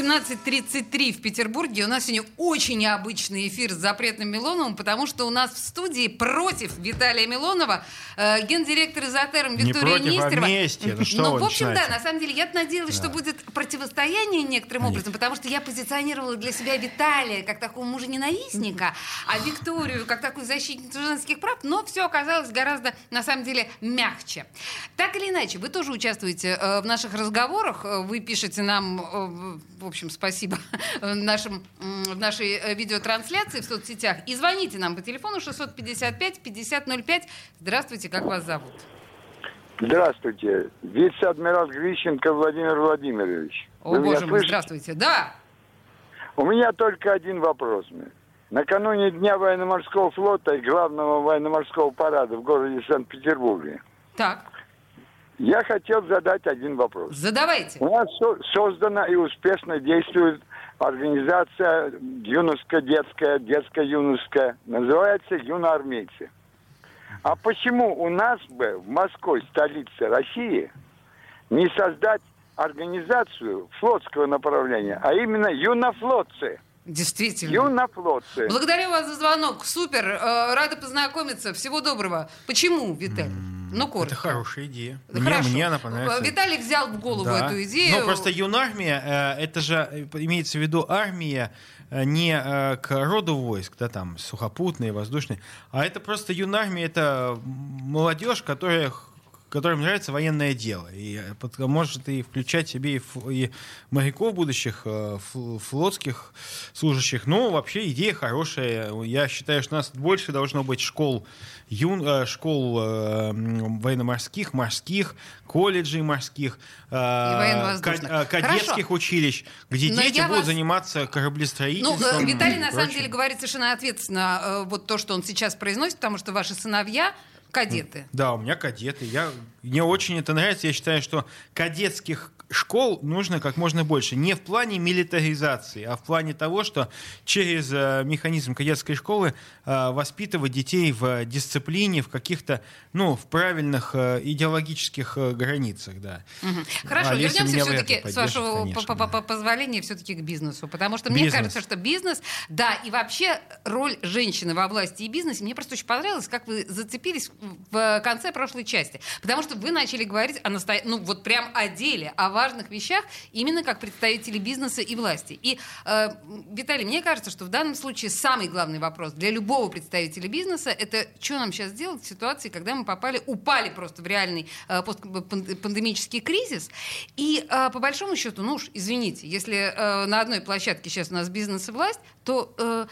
Speaker 2: 17.33 в Петербурге. У нас сегодня очень необычный эфир с запретным Милоновым, потому что у нас в студии против Виталия Милонова э, гендиректор изотером
Speaker 3: Не
Speaker 2: Виктория
Speaker 3: против, а
Speaker 2: Нестерова.
Speaker 3: вместе. Ну что
Speaker 2: Ну, в общем, да,
Speaker 3: начинаете?
Speaker 2: на самом деле, я надеялась, что будет противостояние некоторым образом, потому что я позиционировала для себя Виталия как такого мужа-ненавистника, а Викторию как такую защитницу женских прав, но все оказалось гораздо, на самом деле, мягче. Так или иначе, вы тоже участвуете э, в наших разговорах, э, вы пишете нам, э, общем, спасибо нашим, м, в нашей э, видеотрансляции в соцсетях, и звоните нам по телефону 655-5005. Здравствуйте, как вас зовут?
Speaker 5: Здравствуйте. Вице-адмирал Грищенко Владимир Владимирович.
Speaker 2: О,
Speaker 5: Вы
Speaker 2: боже мой, здравствуйте. Да,
Speaker 5: У меня только один вопрос. Накануне Дня военно-морского флота и главного военно-морского парада в городе Санкт-Петербурге
Speaker 2: так,
Speaker 5: я хотел задать один вопрос.
Speaker 2: задавайте.
Speaker 5: У нас со- создана и успешно действует организация юношеско-детская, детско-юношеская, называется «Юноармейцы». А почему у нас бы в Москве, столице России, не создать организацию флотского направления, а именно юнофлотцы?
Speaker 2: Действительно.
Speaker 5: Юнофлотцы.
Speaker 2: Благодарю вас за звонок. Супер. Э, Рада познакомиться. Всего доброго. Почему, Виталий? Ну,
Speaker 3: Это
Speaker 2: коротко.
Speaker 3: хорошая идея. Мне,
Speaker 2: Хорошо.
Speaker 3: мне она понравится.
Speaker 2: Э, Виталий взял в голову
Speaker 3: Да.
Speaker 2: эту идею.
Speaker 3: Ну, просто юнармия, э, это же э, имеется в виду армия э, не э, к роду войск, да, там, сухопутные, воздушные, а это просто юнармия, это молодежь, которая которым нравится военное дело. И э, под- может и включать себе и, ф- и моряков будущих, э, фл- флотских служащих. Но вообще идея хорошая. Я считаю, что у нас больше должно быть школ, юн, э, школ э, военно-морских, морских, колледжей морских, э, э, кадетских
Speaker 2: Хорошо.
Speaker 3: училищ, где
Speaker 2: Но
Speaker 3: дети будут
Speaker 2: вас-
Speaker 3: заниматься
Speaker 2: Ну,
Speaker 3: кораблестроительством.
Speaker 2: э, Виталий, на самом деле, говорит совершенно ответственно э, вот то, что он сейчас произносит, потому что ваши сыновья кадеты.
Speaker 3: Да, у меня кадеты. Я, мне очень это нравится. Я считаю, что кадетских школ нужно как можно больше. Не в плане милитаризации, а в плане того, что через э, механизм кадетской школы э, воспитывать детей в дисциплине, в каких-то, ну, в правильных э, идеологических границах, да.
Speaker 2: Мгм. Хорошо,
Speaker 3: А
Speaker 2: вернемся все-таки, с вашего
Speaker 3: конечно,
Speaker 2: по- по- позволения, все-таки к бизнесу. Потому что мне
Speaker 3: Бизнес.
Speaker 2: кажется, что бизнес, да, и вообще роль женщины во власти и бизнесе, мне просто очень понравилось, как вы зацепились в конце прошлой части. Потому что вы начали говорить о настоя... ну вот прям о деле, о важных вещах именно как представители бизнеса и власти. И, э, Виталий, мне кажется, что в данном случае самый главный вопрос для любого представителя бизнеса это что нам сейчас делать в ситуации, когда мы попали, упали просто в реальный э, постпандемический кризис. И э, по большому счету, ну уж извините, если э, на одной площадке сейчас у нас бизнес и власть, то э,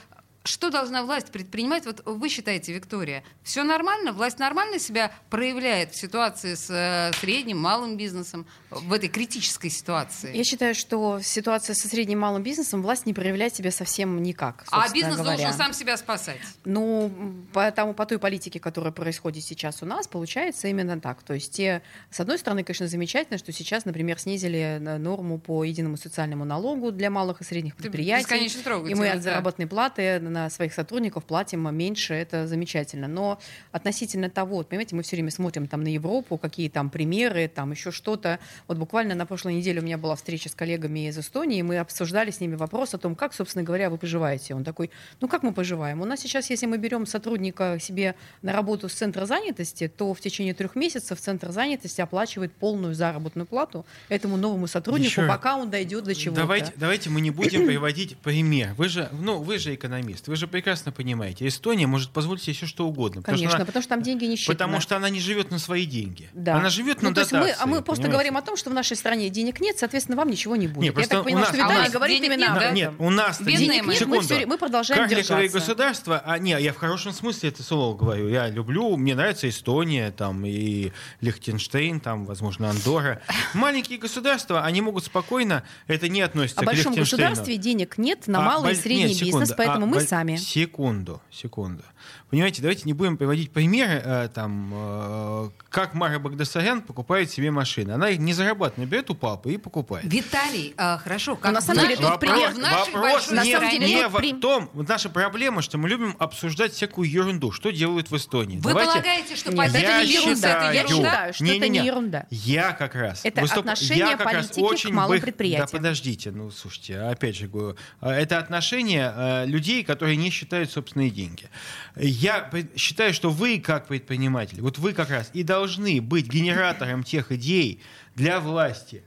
Speaker 2: что должна власть предпринимать? Вот вы считаете, Виктория, все нормально? Власть нормально себя проявляет в ситуации с э, средним, малым бизнесом, в этой критической ситуации?
Speaker 4: Я считаю, что ситуация со средним малым бизнесом власть не проявляет себя совсем никак.
Speaker 2: А бизнес
Speaker 4: говоря.
Speaker 2: должен сам себя спасать?
Speaker 4: Ну, по, тому, по той политике, которая происходит сейчас у нас, получается именно так. То есть, те, с одной стороны, конечно, замечательно, что сейчас, например, снизили норму по единому социальному налогу для малых и средних предприятий. И мы от заработной платы на своих сотрудников платим меньше, это замечательно. Но относительно того, понимаете, мы все время смотрим там на Европу, какие там примеры, там еще что-то. Вот буквально на прошлой неделе у меня была встреча с коллегами из Эстонии, и мы обсуждали с ними вопрос о том, как, собственно говоря, вы поживаете. Он такой, ну как мы поживаем? У нас сейчас, если мы берем сотрудника себе на работу с центра занятости, то в течение трех месяцев центр занятости оплачивает полную заработную плату этому новому сотруднику, Еще пока он дойдет до чего-то.
Speaker 3: Давайте, давайте мы не будем приводить пример. Вы же, ну, вы же экономист, вы же прекрасно понимаете, Эстония может позволить себе все что угодно.
Speaker 4: Конечно, потому
Speaker 3: что, она,
Speaker 4: потому что там деньги не считаны.
Speaker 3: Потому что она не живет на свои деньги. Да. Она живет ну, на дотации.
Speaker 4: Мы, а мы просто
Speaker 3: понимаете?
Speaker 4: говорим о том, что в нашей стране денег нет, соответственно, вам ничего не будет.
Speaker 3: Нет,
Speaker 4: Я так понимаю,
Speaker 3: что
Speaker 4: Виталий а говорит именно
Speaker 2: нет,
Speaker 4: об этом.
Speaker 3: Нет, у нас
Speaker 2: денег
Speaker 4: нет,
Speaker 3: секунду.
Speaker 4: мы, все, мы продолжаем
Speaker 3: Карликовые
Speaker 4: держаться.
Speaker 3: государства, а не, я в хорошем смысле это слово говорю. Я люблю, мне нравится Эстония, там и Лихтенштейн, там, возможно, Андорра. Маленькие государства, они могут спокойно, это не относится
Speaker 4: о
Speaker 3: к
Speaker 4: большом государстве денег нет на
Speaker 3: А,
Speaker 4: малый и средний
Speaker 3: нет, секунду.
Speaker 4: бизнес, поэтому
Speaker 3: А,
Speaker 4: мы сами.
Speaker 3: Секунду, секунду. Понимаете, давайте не будем приводить примеры, э, там, э, как Мара Багдасарян покупает себе машины. Она их не зарабатывает, берет у папы и покупает.
Speaker 2: Виталий, а, хорошо, как
Speaker 4: на самом деле, тут пример-
Speaker 2: в нашей
Speaker 3: вопрос
Speaker 2: большой
Speaker 4: на
Speaker 3: не,
Speaker 4: деле,
Speaker 3: не в
Speaker 4: при-
Speaker 3: том, вот наша проблема, что мы любим обсуждать всякую ерунду. Что делают в Эстонии?
Speaker 2: Вы
Speaker 3: Давайте-
Speaker 2: полагаете, что
Speaker 4: Нет, это не ерунда. Я
Speaker 2: это
Speaker 3: считаю-
Speaker 4: считаю, что это
Speaker 3: Не-не-не.
Speaker 4: не ерунда.
Speaker 3: Я как раз.
Speaker 4: Это
Speaker 3: выступ-
Speaker 4: отношение
Speaker 3: я как раз
Speaker 4: политики к
Speaker 3: очень
Speaker 4: малым
Speaker 3: бы-
Speaker 4: предприятиям.
Speaker 3: Да подождите, ну слушайте, опять же говорю, э, это отношение э, людей, которые не считают собственные деньги. Я считаю, что вы как предприниматель, вот вы как раз и должны быть генератором тех идей для власти.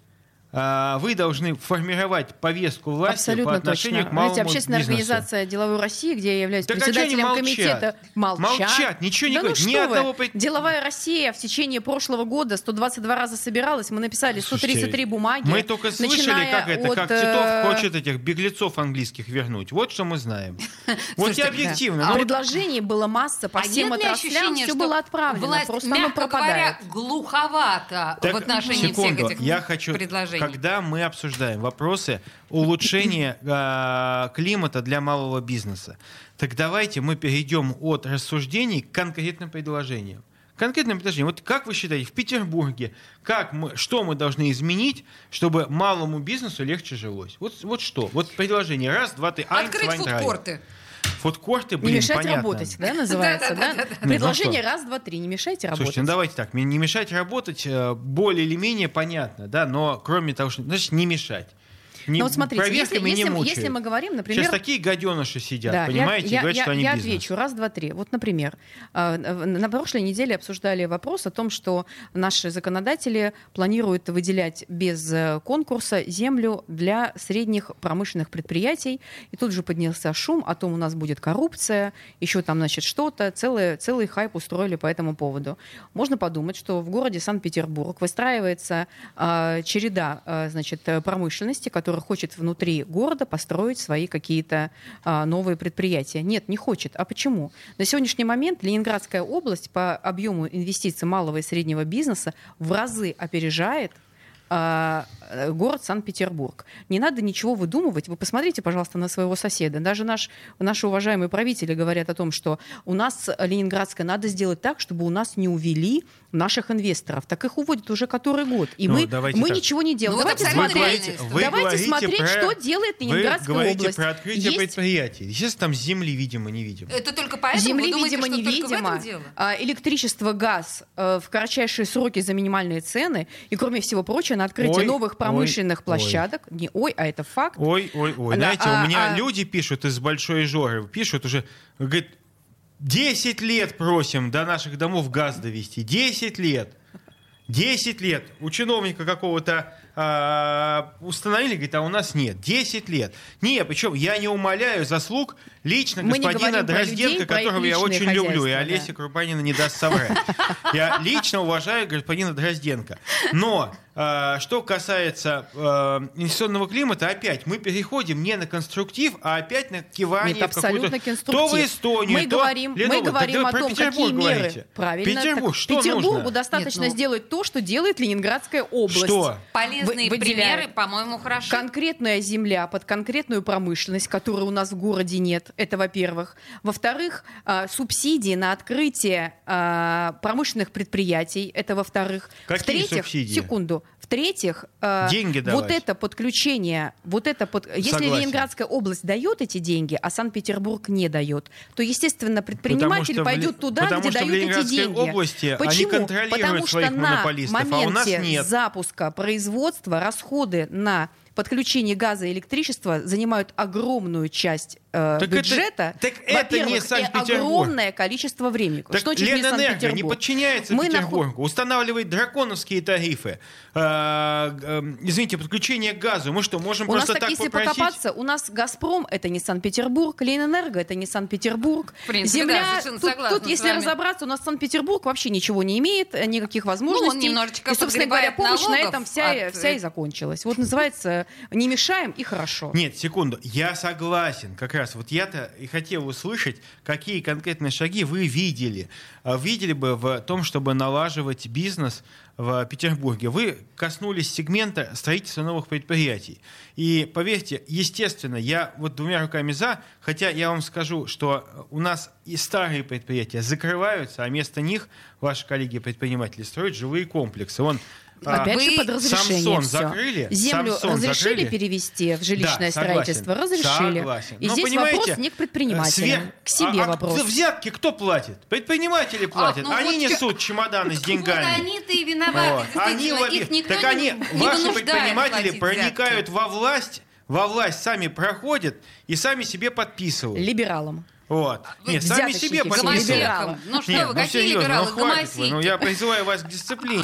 Speaker 3: А, Вы должны формировать повестку власти
Speaker 4: Абсолютно
Speaker 3: по отношению
Speaker 4: точно.
Speaker 3: к малому
Speaker 4: Знаете, общественная
Speaker 3: бизнесу.
Speaker 4: организация «Деловой России», где я являюсь
Speaker 3: Так а
Speaker 4: председателем
Speaker 3: молчат?
Speaker 4: комитета, молчат.
Speaker 3: Молчат, ничего не
Speaker 4: да
Speaker 3: говорят.
Speaker 4: Ну
Speaker 3: Ни
Speaker 4: что
Speaker 3: одного
Speaker 4: вы?
Speaker 3: пред-
Speaker 4: «Деловая Россия» в течение прошлого года 122 раза собиралась. Мы написали 133
Speaker 3: Слушайте,
Speaker 4: бумаги.
Speaker 3: Мы только слышали, как это,
Speaker 4: от,
Speaker 3: как
Speaker 4: э,
Speaker 3: Титов хочет этих беглецов английских вернуть. Вот что мы знаем. Вот я объективно.
Speaker 4: А
Speaker 3: ну,
Speaker 4: предложений было масса по всем отраслям, все было отправлено,
Speaker 2: власть, мягко говоря, глуховато в отношении всех этих
Speaker 3: я хочу,
Speaker 2: предложений?
Speaker 3: Когда мы обсуждаем вопросы улучшения э, климата для малого бизнеса, так давайте мы перейдем от рассуждений к конкретным предложениям. Конкретным предложением. Вот как вы считаете, в Петербурге, как мы, что мы должны изменить, чтобы малому бизнесу легче жилось? Вот, вот что? Вот предложение. Раз, два, три.
Speaker 2: Открыть
Speaker 3: zwei, drei.
Speaker 2: Фудкорты.
Speaker 3: Фудкорты,
Speaker 4: Не
Speaker 3: блин,
Speaker 4: мешать
Speaker 3: понятно.
Speaker 4: работать, да, называется, да? Предложение раз, два, три. Не мешайте работать.
Speaker 3: Слушайте, ну давайте так, не мешать работать э, более или менее понятно, да, но кроме того, что значит не мешать. Не,
Speaker 4: Ну вот смотрите, если,
Speaker 3: не
Speaker 4: если, мы-
Speaker 3: мучают.
Speaker 4: если мы говорим, например...
Speaker 3: Сейчас такие гаденыши сидят,
Speaker 4: Да,
Speaker 3: понимаете,
Speaker 4: я,
Speaker 3: и говорят,
Speaker 4: я,
Speaker 3: что они
Speaker 4: я
Speaker 3: бизнес.
Speaker 4: отвечу. Раз, два, три. Вот, например, э, на прошлой неделе обсуждали вопрос о том, что наши законодатели планируют выделять без э, конкурса землю для средних промышленных предприятий. И тут же поднялся шум о том, у нас будет коррупция, еще там, значит, что-то. Целый, целый хайп устроили по этому поводу. Можно подумать, что в городе Санкт-Петербург выстраивается э, череда, э, значит, э, промышленности, которая хочет внутри города построить свои какие-то а, новые предприятия. Нет, не хочет. А почему? На сегодняшний момент Ленинградская область по объему инвестиций малого и среднего бизнеса в разы опережает город Санкт-Петербург. Не надо ничего выдумывать. Вы посмотрите, пожалуйста, на своего соседа. Даже наш, наши уважаемые правители говорят о том, что у нас Ленинградская надо сделать так, чтобы у нас не увели наших инвесторов. Так их уводят уже который год. И
Speaker 3: Ну,
Speaker 4: мы, мы
Speaker 3: так.
Speaker 4: ничего не делаем.
Speaker 2: Ну, вот
Speaker 4: давайте
Speaker 2: абсолютно
Speaker 4: смотреть.
Speaker 3: Вы
Speaker 4: давайте смотреть,
Speaker 3: про-
Speaker 4: что делает Ленинградская
Speaker 3: Вы говорите
Speaker 4: область.
Speaker 3: про открытие
Speaker 4: Есть
Speaker 3: предприятий. Естественно, там земли, видимо, не видим.
Speaker 2: Это только поэтому
Speaker 4: Земли,
Speaker 2: вы думаете,
Speaker 4: видимо,
Speaker 2: что
Speaker 4: не видимо. А, Электричество, газ э, в кратчайшие сроки за минимальные цены. И, кроме всего прочего, на открытие
Speaker 3: Ой,
Speaker 4: новых промышленных
Speaker 3: ой,
Speaker 4: площадок. Не ой, а это факт.
Speaker 3: Ой, ой, ой.
Speaker 4: Да,
Speaker 3: Знаете,
Speaker 4: а-
Speaker 3: у меня
Speaker 4: а-
Speaker 3: люди пишут из Большой Жоры, пишут уже, говорит, 10 лет просим до наших домов газ довести. 10 лет. 10 лет. У чиновника какого-то а, установили, говорит, а у нас нет. 10 лет. Не, причем я не умоляю заслуг лично
Speaker 4: Мы
Speaker 3: господина Дрозденко,
Speaker 4: людей,
Speaker 3: которого я очень люблю, и Олеся
Speaker 4: да.
Speaker 3: Крупанина не даст соврать. Я лично уважаю господина Дрозденко. Но а, что касается а, инвестиционного климата, опять мы переходим не на конструктив, а опять на кивание
Speaker 4: Нет, абсолютно конструктив.
Speaker 3: То в Эстонию,
Speaker 4: мы
Speaker 3: то
Speaker 4: говорим,
Speaker 3: Ледовый.
Speaker 4: мы говорим
Speaker 3: Так
Speaker 4: о том,
Speaker 3: Петербург
Speaker 4: какие меры.
Speaker 3: говорите.
Speaker 4: Правильно.
Speaker 3: Петербург,
Speaker 4: так
Speaker 3: что
Speaker 4: Петербургу
Speaker 3: нужно?
Speaker 4: достаточно
Speaker 2: Нет, ну-
Speaker 4: сделать то, что делает Ленинградская область.
Speaker 3: Что?
Speaker 2: Полезные
Speaker 4: Вы- выделяют.
Speaker 2: примеры, по-моему, хороши.
Speaker 4: Конкретная земля под конкретную промышленность, которой у нас в городе нет, это во-первых. Во-вторых, а, субсидии на открытие а, промышленных предприятий, это во-вторых.
Speaker 3: Какие
Speaker 4: В-третьих,
Speaker 3: субсидии?
Speaker 4: секунду. В-третьих, а,
Speaker 3: Деньги
Speaker 4: вот
Speaker 3: давать.
Speaker 4: это подключение, вот это под... если
Speaker 3: Согласен.
Speaker 4: Ленинградская область дает эти деньги, а Санкт-Петербург не дает, то, естественно, предприниматель
Speaker 3: что в
Speaker 4: пойдет
Speaker 3: Ле-
Speaker 4: туда,
Speaker 3: потому
Speaker 4: где
Speaker 3: что в
Speaker 4: дают эти деньги.
Speaker 3: области они
Speaker 4: Почему?
Speaker 3: контролируют
Speaker 4: Потому что
Speaker 3: своих
Speaker 4: на
Speaker 3: монополистов, а у нас
Speaker 4: моменте
Speaker 3: нет.
Speaker 4: запуска производства расходы на подключение газа и электричества занимают огромную часть э,
Speaker 3: Так это-
Speaker 4: бюджета.
Speaker 3: так это не Санкт-Петербург.
Speaker 4: огромное количество времени.
Speaker 3: Так
Speaker 4: что
Speaker 3: Ленэнерго не подчиняется
Speaker 4: Мы
Speaker 3: Петербургу, устанавливает драконовские тарифы. А, э, извините, подключение к газу. Мы что, можем
Speaker 4: У нас
Speaker 3: просто
Speaker 4: так,
Speaker 3: так
Speaker 4: если
Speaker 3: попросить?
Speaker 4: покопаться, у нас «Газпром» — это не Санкт-Петербург, Ленэнерго — это не Санкт-Петербург.
Speaker 2: В принципе, да,
Speaker 4: Земля,
Speaker 2: совершенно
Speaker 4: тут, тут, если
Speaker 2: вами.
Speaker 4: разобраться, у нас Санкт-Петербург вообще ничего не имеет, э, никаких возможностей.
Speaker 2: Ну, немножечко
Speaker 4: и, собственно говоря, помощь на этом вся,
Speaker 2: от,
Speaker 4: вся
Speaker 2: э,
Speaker 4: и закончилась. Вот называется «не мешаем и хорошо».
Speaker 3: Нет, секунду. Я согласен. Как раз вот я-то и хотел услышать, какие конкретные шаги вы видели. А, Видели бы в том, чтобы налаживать бизнес в Петербурге. Вы коснулись сегмента строительства новых предприятий. И поверьте, естественно, я вот двумя руками за, хотя я вам скажу, что у нас и старые предприятия закрываются, а вместо них ваши коллеги-предприниматели строят жилые комплексы. Он
Speaker 4: Опять
Speaker 2: Вы
Speaker 4: же, под разрешение
Speaker 3: Самсон закрыли?
Speaker 4: Землю
Speaker 3: Самсон
Speaker 4: разрешили
Speaker 3: закрыли?
Speaker 4: перевести в жилищное
Speaker 3: Да, согласен.
Speaker 4: строительство? Разрешили.
Speaker 3: Согласен.
Speaker 4: И
Speaker 3: Но
Speaker 4: здесь
Speaker 3: понимаете,
Speaker 4: вопрос не к предпринимателям,
Speaker 3: сверх-
Speaker 4: к себе
Speaker 3: а- а
Speaker 4: вопрос.
Speaker 3: взятки кто платит? Предприниматели платят.
Speaker 2: ну
Speaker 3: они
Speaker 2: вот
Speaker 3: несут чемоданы с
Speaker 2: Вот
Speaker 3: деньгами.
Speaker 2: они-то и виноваты.
Speaker 3: Вот. Они лови-
Speaker 2: Их никто
Speaker 3: так они,
Speaker 2: не
Speaker 3: ваши предприниматели проникают
Speaker 2: взятки.
Speaker 3: во власть, во власть сами проходят и сами себе подписывают.
Speaker 4: Либералам.
Speaker 3: Вот.
Speaker 2: Вы
Speaker 3: Нет, сами себе подписывают.
Speaker 2: Ну что
Speaker 3: Нет,
Speaker 2: вы,
Speaker 3: ну
Speaker 2: какие
Speaker 3: серьезно,
Speaker 2: либералы?
Speaker 3: ну хватит вы. Ну я призываю вас к дисциплине.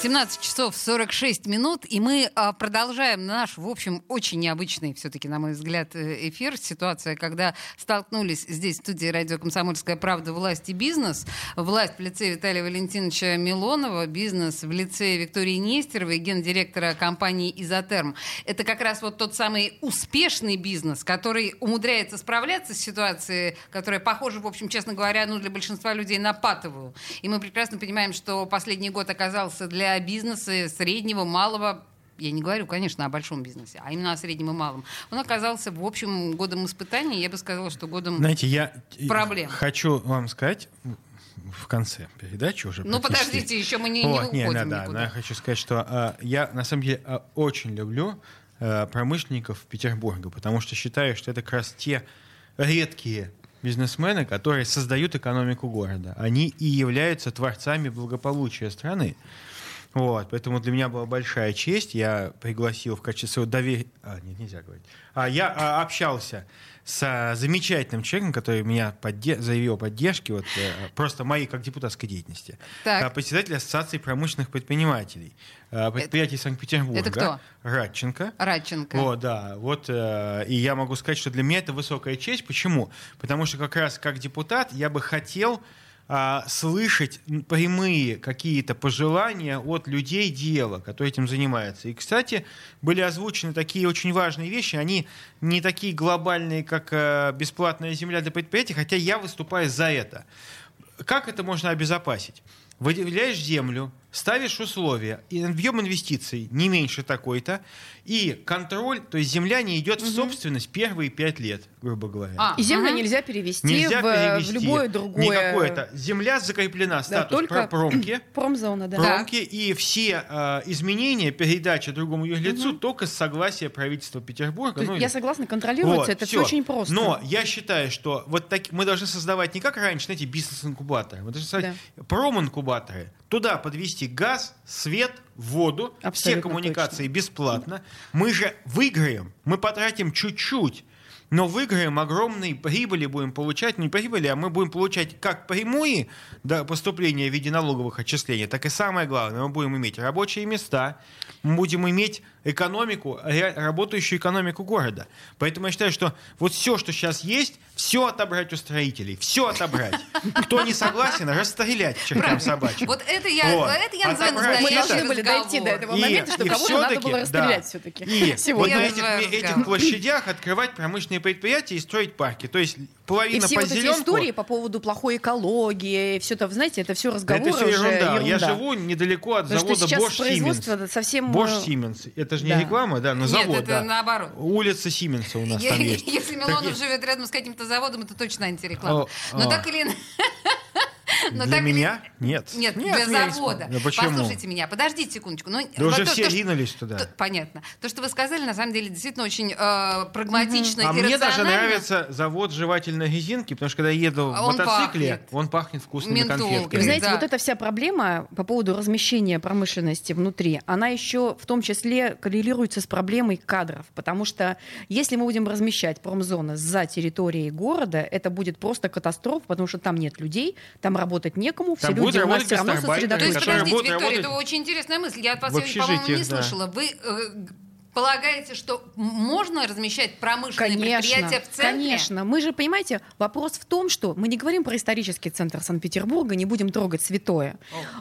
Speaker 2: 17 часов 46 минут, и мы а, продолжаем наш, в общем, очень необычный, все-таки, на мой взгляд, э, эфир. Ситуация, когда столкнулись здесь, в студии радио «Комсомольская правда» власть и бизнес. Власть в лице Виталия Валентиновича Милонова, бизнес в лице Виктории Нестеровой, гендиректора компании «Изотерм». Это как раз вот тот самый успешный бизнес, который умудряется справляться с ситуацией, которая похожа, в общем, честно говоря, ну, для большинства людей на патовую. И мы прекрасно понимаем, что последний год оказался для бизнеса среднего, малого, я не говорю, конечно, о большом бизнесе, а именно о среднем и малом. Он оказался, в общем, годом испытаний. Я бы сказала, что годом...
Speaker 3: Знаете, я
Speaker 2: Проблем.
Speaker 3: хочу вам сказать в конце передачи уже
Speaker 2: Ну, подождите, еще мы не, не
Speaker 3: Вот, не,
Speaker 2: уходим
Speaker 3: да, да,
Speaker 2: никуда.
Speaker 3: да, хочу сказать, что а, я на самом деле а, очень люблю а, промышленников Петербурга, потому что считаю, что это как раз те редкие бизнесмены, которые создают экономику города. Они и являются творцами благополучия страны. Вот, поэтому для меня была большая честь. Я пригласил в качестве своего доверия... А, нет, нельзя говорить. А, я а, общался с замечательным человеком, который меня подде... заявил о поддержке, вот, э, просто моей как депутатской деятельности.
Speaker 2: Так.
Speaker 3: А, председатель Ассоциации промышленных предпринимателей. а, предприятий Санкт-Петербурга.
Speaker 2: это кто?
Speaker 3: Радченко.
Speaker 2: Радченко.
Speaker 3: Вот, да, вот, э, и я могу сказать, что для меня это высокая честь. Почему? Потому что как раз как депутат я бы хотел а, слышать прямые какие-то пожелания от людей дела, которые этим занимаются. И, кстати, были озвучены такие очень важные вещи. Они не такие глобальные, как э, бесплатная земля для предприятий, хотя я выступаю за это. Как это можно обезопасить? Выделяешь землю, ставишь условия, и объем инвестиций не меньше такой-то, и контроль, то есть земля не идет в собственность первые пять лет, грубо говоря.
Speaker 2: А,
Speaker 4: И землю
Speaker 2: Ага.
Speaker 4: нельзя перевести,
Speaker 3: Нельзя
Speaker 4: в,
Speaker 3: перевести
Speaker 4: в любое другое...
Speaker 3: не какое-то. Земля закреплена, статус
Speaker 4: только
Speaker 3: про промки.
Speaker 4: Промзона, да.
Speaker 3: Промки и все э, изменения, передача другому юрлицу только с согласия правительства Петербурга. Ну,
Speaker 4: я
Speaker 3: или-
Speaker 4: согласна, контролируется,
Speaker 3: Вот,
Speaker 4: это
Speaker 3: всё.
Speaker 4: все очень просто.
Speaker 3: Но я считаю, что вот так, мы должны создавать не как раньше, знаете, бизнес-инкубаторы. Мы должны создавать проминкубаторы. Туда подвести газ, свет, воду, все
Speaker 4: Абсолютно
Speaker 3: коммуникации бесплатно. Мы же выиграем, мы потратим чуть-чуть. Но выиграем огромные прибыли, будем получать, не прибыли, а мы будем получать как прямые да, поступления в виде налоговых отчислений, так и самое главное, мы будем иметь рабочие места, мы будем иметь экономику, работающую экономику города. Поэтому я считаю, что вот все, что сейчас есть, все отобрать у строителей, все отобрать. Кто не согласен, расстрелять чертям собачьим.
Speaker 2: Вот это я,
Speaker 3: Вот.
Speaker 2: это я называю
Speaker 3: Отобрать
Speaker 4: Мы
Speaker 2: настоящий
Speaker 4: должны были дойти до этого момента, что
Speaker 3: и
Speaker 4: кого-то надо было расстрелять
Speaker 3: да.
Speaker 4: все-таки
Speaker 3: И вот
Speaker 4: сегодня.
Speaker 3: на
Speaker 2: Я
Speaker 3: этих, этих площадях открывать промышленные предприятия и строить парки. То есть половина
Speaker 4: И все
Speaker 3: под
Speaker 4: вот эти
Speaker 3: зелёнку-
Speaker 4: истории по поводу плохой экологии, все это, знаете, это все разговоры
Speaker 3: это все
Speaker 4: уже
Speaker 3: ерунда. Я
Speaker 4: ерунда.
Speaker 3: живу недалеко от
Speaker 4: Потому
Speaker 3: завода Bosch Siemens.
Speaker 4: совсем...
Speaker 3: Bosch
Speaker 4: э,
Speaker 3: Siemens. Это же не
Speaker 4: да.
Speaker 3: реклама, да, но
Speaker 2: Нет,
Speaker 3: завод,
Speaker 2: это
Speaker 3: да.
Speaker 2: наоборот.
Speaker 3: Улица Сименса у нас там есть.
Speaker 2: Если Милонов живет рядом с каким-то заводом, это точно антиреклама. Но
Speaker 3: о.
Speaker 2: так или иначе... Но
Speaker 3: Для
Speaker 2: так
Speaker 3: меня? Нет.
Speaker 2: Нет,
Speaker 3: Нет,
Speaker 2: для
Speaker 3: я не
Speaker 2: завода.
Speaker 3: Да почему?
Speaker 2: Послушайте меня, подождите секундочку. Ну,
Speaker 3: Да
Speaker 2: вот
Speaker 3: уже
Speaker 2: то,
Speaker 3: все
Speaker 2: то, что-
Speaker 3: ринулись туда.
Speaker 2: то- понятно. То, что вы сказали, на самом деле, действительно очень э, прагматично
Speaker 3: А
Speaker 2: и
Speaker 3: мне даже нравится завод жевательной резинки, потому что когда я еду
Speaker 2: А
Speaker 3: в
Speaker 2: он
Speaker 3: мотоцикле,
Speaker 2: пахнет.
Speaker 3: он пахнет вкусными
Speaker 2: Ментолкой.
Speaker 4: И вы
Speaker 3: конфетками.
Speaker 4: знаете,
Speaker 2: Да.
Speaker 4: вот эта вся проблема по поводу размещения промышленности внутри, она еще в том числе коррелируется с проблемой кадров. Потому что если мы будем размещать промзоны за территорией города, это будет просто катастрофа, потому что там нет людей, там работать некому, все
Speaker 3: Там
Speaker 4: люди у нас все равно
Speaker 3: гастарбайтеры,
Speaker 2: То есть,
Speaker 4: сосредоточены.
Speaker 2: подождите, Виктория, это очень интересная мысль. Я от вас, по-моему, не слышала. Вы э, полагаете, что можно размещать промышленные
Speaker 4: Конечно,
Speaker 2: предприятия в центре?
Speaker 4: конечно. Мы же, понимаете, вопрос в том, что мы не говорим про исторический центр Санкт-Петербурга, не будем трогать святое.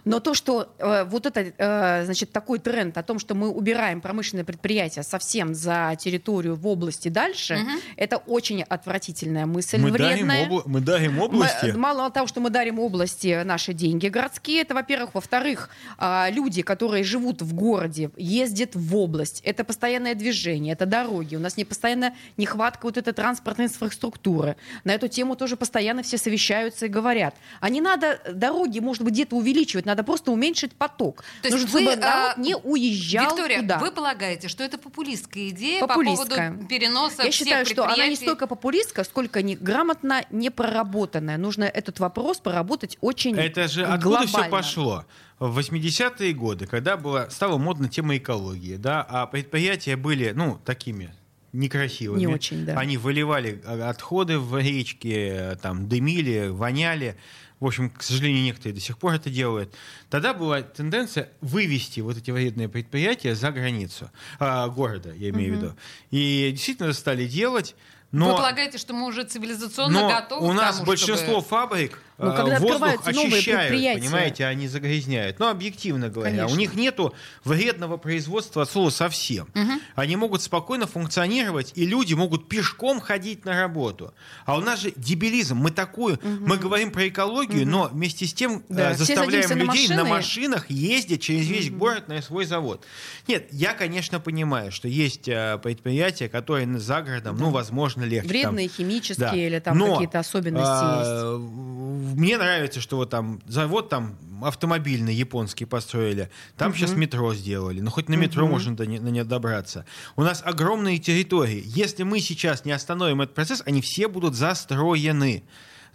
Speaker 4: Но то, что э, вот это, э, значит, такой тренд о том, что мы убираем промышленное предприятие совсем за территорию в области дальше,
Speaker 2: Мгм.
Speaker 4: это очень отвратительная мысль,
Speaker 3: Мы дарим,
Speaker 4: вредная.
Speaker 3: обла- мы дарим
Speaker 4: Мы-
Speaker 3: области.
Speaker 4: мало того, что мы дарим области наши деньги городские, это, во-первых. Во-вторых, а, люди, которые живут в городе, ездят в область. Это постоянное движение, это дороги. У нас не постоянно нехватка вот этой транспортной инфраструктуры. На эту тему тоже постоянно все совещаются и говорят. А не надо дороги, может быть, где-то увеличивать, надо просто уменьшить поток.
Speaker 2: То есть
Speaker 4: Нужно,
Speaker 2: вы,
Speaker 4: чтобы народ
Speaker 2: а,
Speaker 4: не уезжал
Speaker 2: Виктория,
Speaker 4: туда.
Speaker 2: вы полагаете, что это популистская идея
Speaker 4: Популистская.
Speaker 2: по поводу переноса
Speaker 4: Я
Speaker 2: всех
Speaker 4: считаю, что она не столько популистская, сколько не грамотно не проработанная. Нужно этот вопрос проработать очень
Speaker 3: Это же откуда все
Speaker 4: глобально.
Speaker 3: пошло? В 80-е годы, когда была, стала модна тема экологии, да, а предприятия были, ну, такими некрасивыми.
Speaker 4: Не очень, да.
Speaker 3: Они выливали а, отходы в речки, э, там, дымили, воняли. В общем, к сожалению, некоторые до сих пор это делают. Тогда была тенденция вывести вот эти вредные предприятия за границу а, города, я имею в виду. И действительно стали делать. Но...
Speaker 2: Вы полагаете, что мы уже цивилизационно
Speaker 3: Но
Speaker 2: готовы
Speaker 3: у нас
Speaker 2: тому,
Speaker 3: большинство
Speaker 2: чтобы-
Speaker 3: фабрик
Speaker 4: Ну,
Speaker 3: э,
Speaker 4: когда
Speaker 3: воздух очищают, понимаете, они загрязняют. Но объективно говоря,
Speaker 4: Конечно.
Speaker 3: у них нету вредного производства от слова совсем. Они могут спокойно функционировать, и люди могут пешком ходить на работу. А у нас же дебилизм. Мы такую, мы говорим про экологию, но вместе с тем э,
Speaker 4: Да, все
Speaker 3: заставляем
Speaker 4: на
Speaker 3: людей на
Speaker 4: машины.
Speaker 3: машинах ездить через весь город на свой завод. Нет, я, конечно, понимаю, что есть э, предприятия, которые за городом, ну, возможно, легче. там,
Speaker 4: Вредные, химические
Speaker 3: да.
Speaker 4: или там какие-то особенности есть.
Speaker 3: а, в- Мне нравится, что вот там завод там автомобильный японский построили. Там сейчас метро сделали. Ну, хоть на метро можно до не- на нее добраться. У нас огромные территории. Если мы сейчас не остановим этот процесс, они все будут застроены.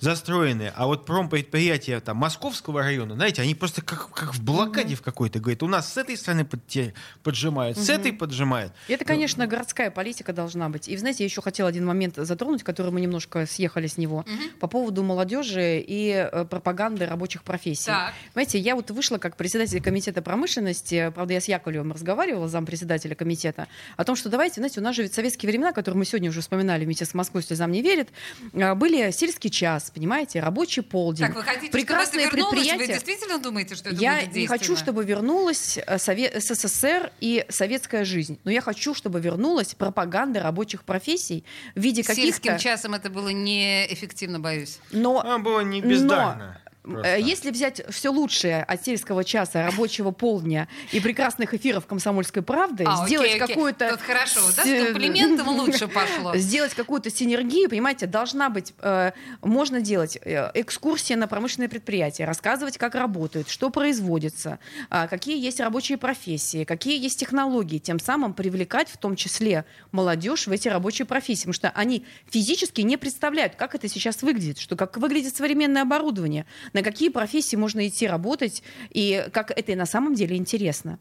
Speaker 3: Застроены. А вот промпредприятия там, Московского района, знаете, они просто как, как в блокаде в какой-то. Говорит, у нас с этой стороны подте- поджимают, с этой поджимают.
Speaker 4: Это, конечно, городская политика должна быть. И, знаете, я еще хотела один момент затронуть, который мы немножко съехали с него, по поводу молодежи и э, пропаганды рабочих профессий.
Speaker 2: Так.
Speaker 4: Знаете, я вот вышла как председатель комитета промышленности, правда, я с Яковлевым разговаривала, зампредседателя комитета, о том, что давайте, знаете, у нас же ведь советские времена, которые мы сегодня уже вспоминали вместе с Москвой, слезам не верит, э, были сельский час, понимаете, рабочий полдень.
Speaker 2: Так, вы хотите,
Speaker 4: прекрасные
Speaker 2: чтобы это вернулось? Вы действительно думаете, что это
Speaker 4: Я
Speaker 2: будет
Speaker 4: не хочу, чтобы вернулась э, Сове- СССР и советская жизнь, но я хочу, чтобы вернулась пропаганда рабочих профессий в виде
Speaker 2: Сельским
Speaker 4: каких-то...
Speaker 2: часом это было неэффективно, боюсь.
Speaker 4: Но
Speaker 3: А было не бездарно. Просто.
Speaker 4: Э, Если взять все лучшее от сельского часа, рабочего полдня и прекрасных эфиров «Комсомольской правды»,
Speaker 2: А,
Speaker 4: сделать
Speaker 2: окей,
Speaker 4: какую-то...
Speaker 2: Тут хорошо, да,
Speaker 4: с-
Speaker 2: с комплиментом лучше пошло.
Speaker 4: Сделать какую-то синергию, понимаете, должна быть, э, можно делать э, экскурсии на промышленные предприятия, рассказывать, как работают, что производится, а, какие есть рабочие профессии, какие есть технологии, тем самым привлекать в том числе молодежь в эти рабочие профессии, потому что они физически не представляют, как это сейчас выглядит, что как выглядит современное оборудование, на какие профессии можно идти работать и как это на самом деле интересно.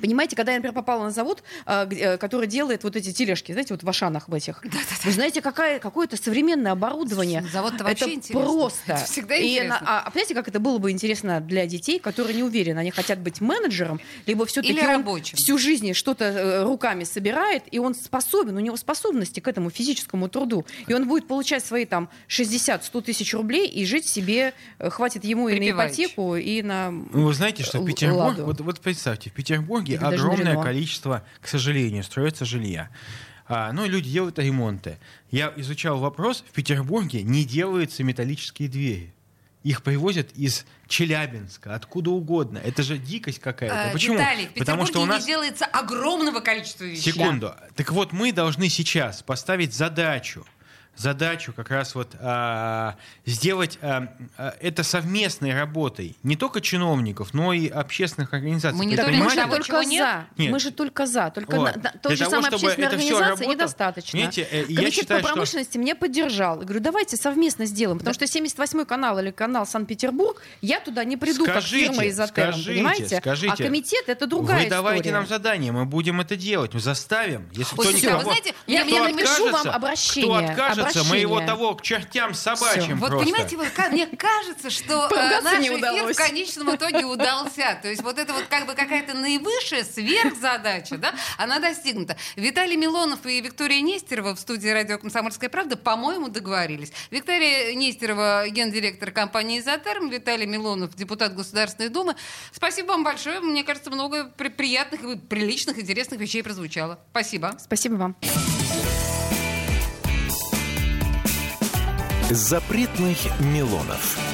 Speaker 4: Понимаете, когда я, например, попала на завод, а, э, который делает вот эти тележки, знаете, вот в Ашанах в этих. Вы знаете, какая, какое-то современное оборудование.
Speaker 2: Завод-то
Speaker 4: это
Speaker 2: вообще интересно.
Speaker 4: просто.
Speaker 2: Это всегда
Speaker 4: И
Speaker 2: интересно.
Speaker 4: на- а, а понимаете, как это было бы интересно для детей, которые не уверены, они хотят быть менеджером, либо все-таки
Speaker 2: Или
Speaker 4: он
Speaker 2: рабочим.
Speaker 4: всю жизнь что-то э, руками собирает, и он способен, у него способности к этому физическому труду, и он будет получать свои там 60-100 тысяч рублей и жить себе, э, хватит ему и на ипотеку, и на...
Speaker 3: Ну, вы знаете, что
Speaker 4: Л-
Speaker 3: Петербург, вот, вот представьте, в Петербурге
Speaker 4: Или
Speaker 3: огромное количество, к сожалению, строится жилья. А, ну, люди делают ремонты. Я изучал вопрос, в Петербурге не делаются металлические двери. Их привозят из Челябинска, откуда угодно. Это же дикость какая-то.
Speaker 2: Э,
Speaker 3: Почему?
Speaker 2: Виталий, в
Speaker 3: Потому что у
Speaker 2: Петербурге
Speaker 3: нас...
Speaker 2: не делается огромного количества вещей.
Speaker 3: Секунду. Так вот, мы должны сейчас поставить задачу, задачу как раз вот а, сделать а, а, это совместной работой не только чиновников, но и общественных организаций.
Speaker 2: Мы не
Speaker 3: Вы
Speaker 2: только
Speaker 4: мы же
Speaker 2: того,
Speaker 4: только
Speaker 2: нет?
Speaker 4: за.
Speaker 3: Нет.
Speaker 4: Мы же только за. Только
Speaker 3: Вот.
Speaker 4: на,
Speaker 3: Для
Speaker 4: той же
Speaker 3: того,
Speaker 4: самой
Speaker 3: чтобы
Speaker 4: общественной
Speaker 3: это всё
Speaker 4: организации
Speaker 3: работало,
Speaker 4: недостаточно.
Speaker 3: понимаете, э, я
Speaker 4: Комитет
Speaker 3: считаю,
Speaker 4: по
Speaker 3: что-
Speaker 4: промышленности меня поддержал. Я говорю, давайте совместно сделаем. Потому что 78-й канал или канал Санкт-Петербург, я туда не приду
Speaker 3: Скажите,
Speaker 4: как фирма из
Speaker 3: скажите,
Speaker 4: понимаете?
Speaker 3: скажите.
Speaker 4: а комитет это другая
Speaker 3: Вы давайте
Speaker 4: история.
Speaker 3: нам задание, мы будем это делать, мы заставим. Если
Speaker 2: Ой,
Speaker 3: кто
Speaker 2: слушайте, а вы
Speaker 3: никого-
Speaker 2: знаете,
Speaker 4: Я-
Speaker 2: мне-
Speaker 4: я
Speaker 2: мне-
Speaker 4: напишу вам обращение,
Speaker 3: Кто откажется, мы его того к чертям собачьим
Speaker 2: Вот
Speaker 3: просто.
Speaker 2: понимаете, вот мне кажется, что э, наш
Speaker 4: не
Speaker 2: эфир
Speaker 4: удалось.
Speaker 2: в конечном итоге удался. То есть вот это вот как бы какая-то наивысшая сверхзадача, да, она достигнута. Виталий Милонов и Виктория Нестерова в студии радио «Комсомольская правда», по-моему, договорились. Виктория Нестерова, гендиректор компании «Изотерм», Виталий Милонов, депутат Государственной Думы. Спасибо вам большое. Мне кажется, много при- приятных и приличных, интересных вещей прозвучало. Спасибо.
Speaker 4: Спасибо вам.
Speaker 1: Запретных Милонов.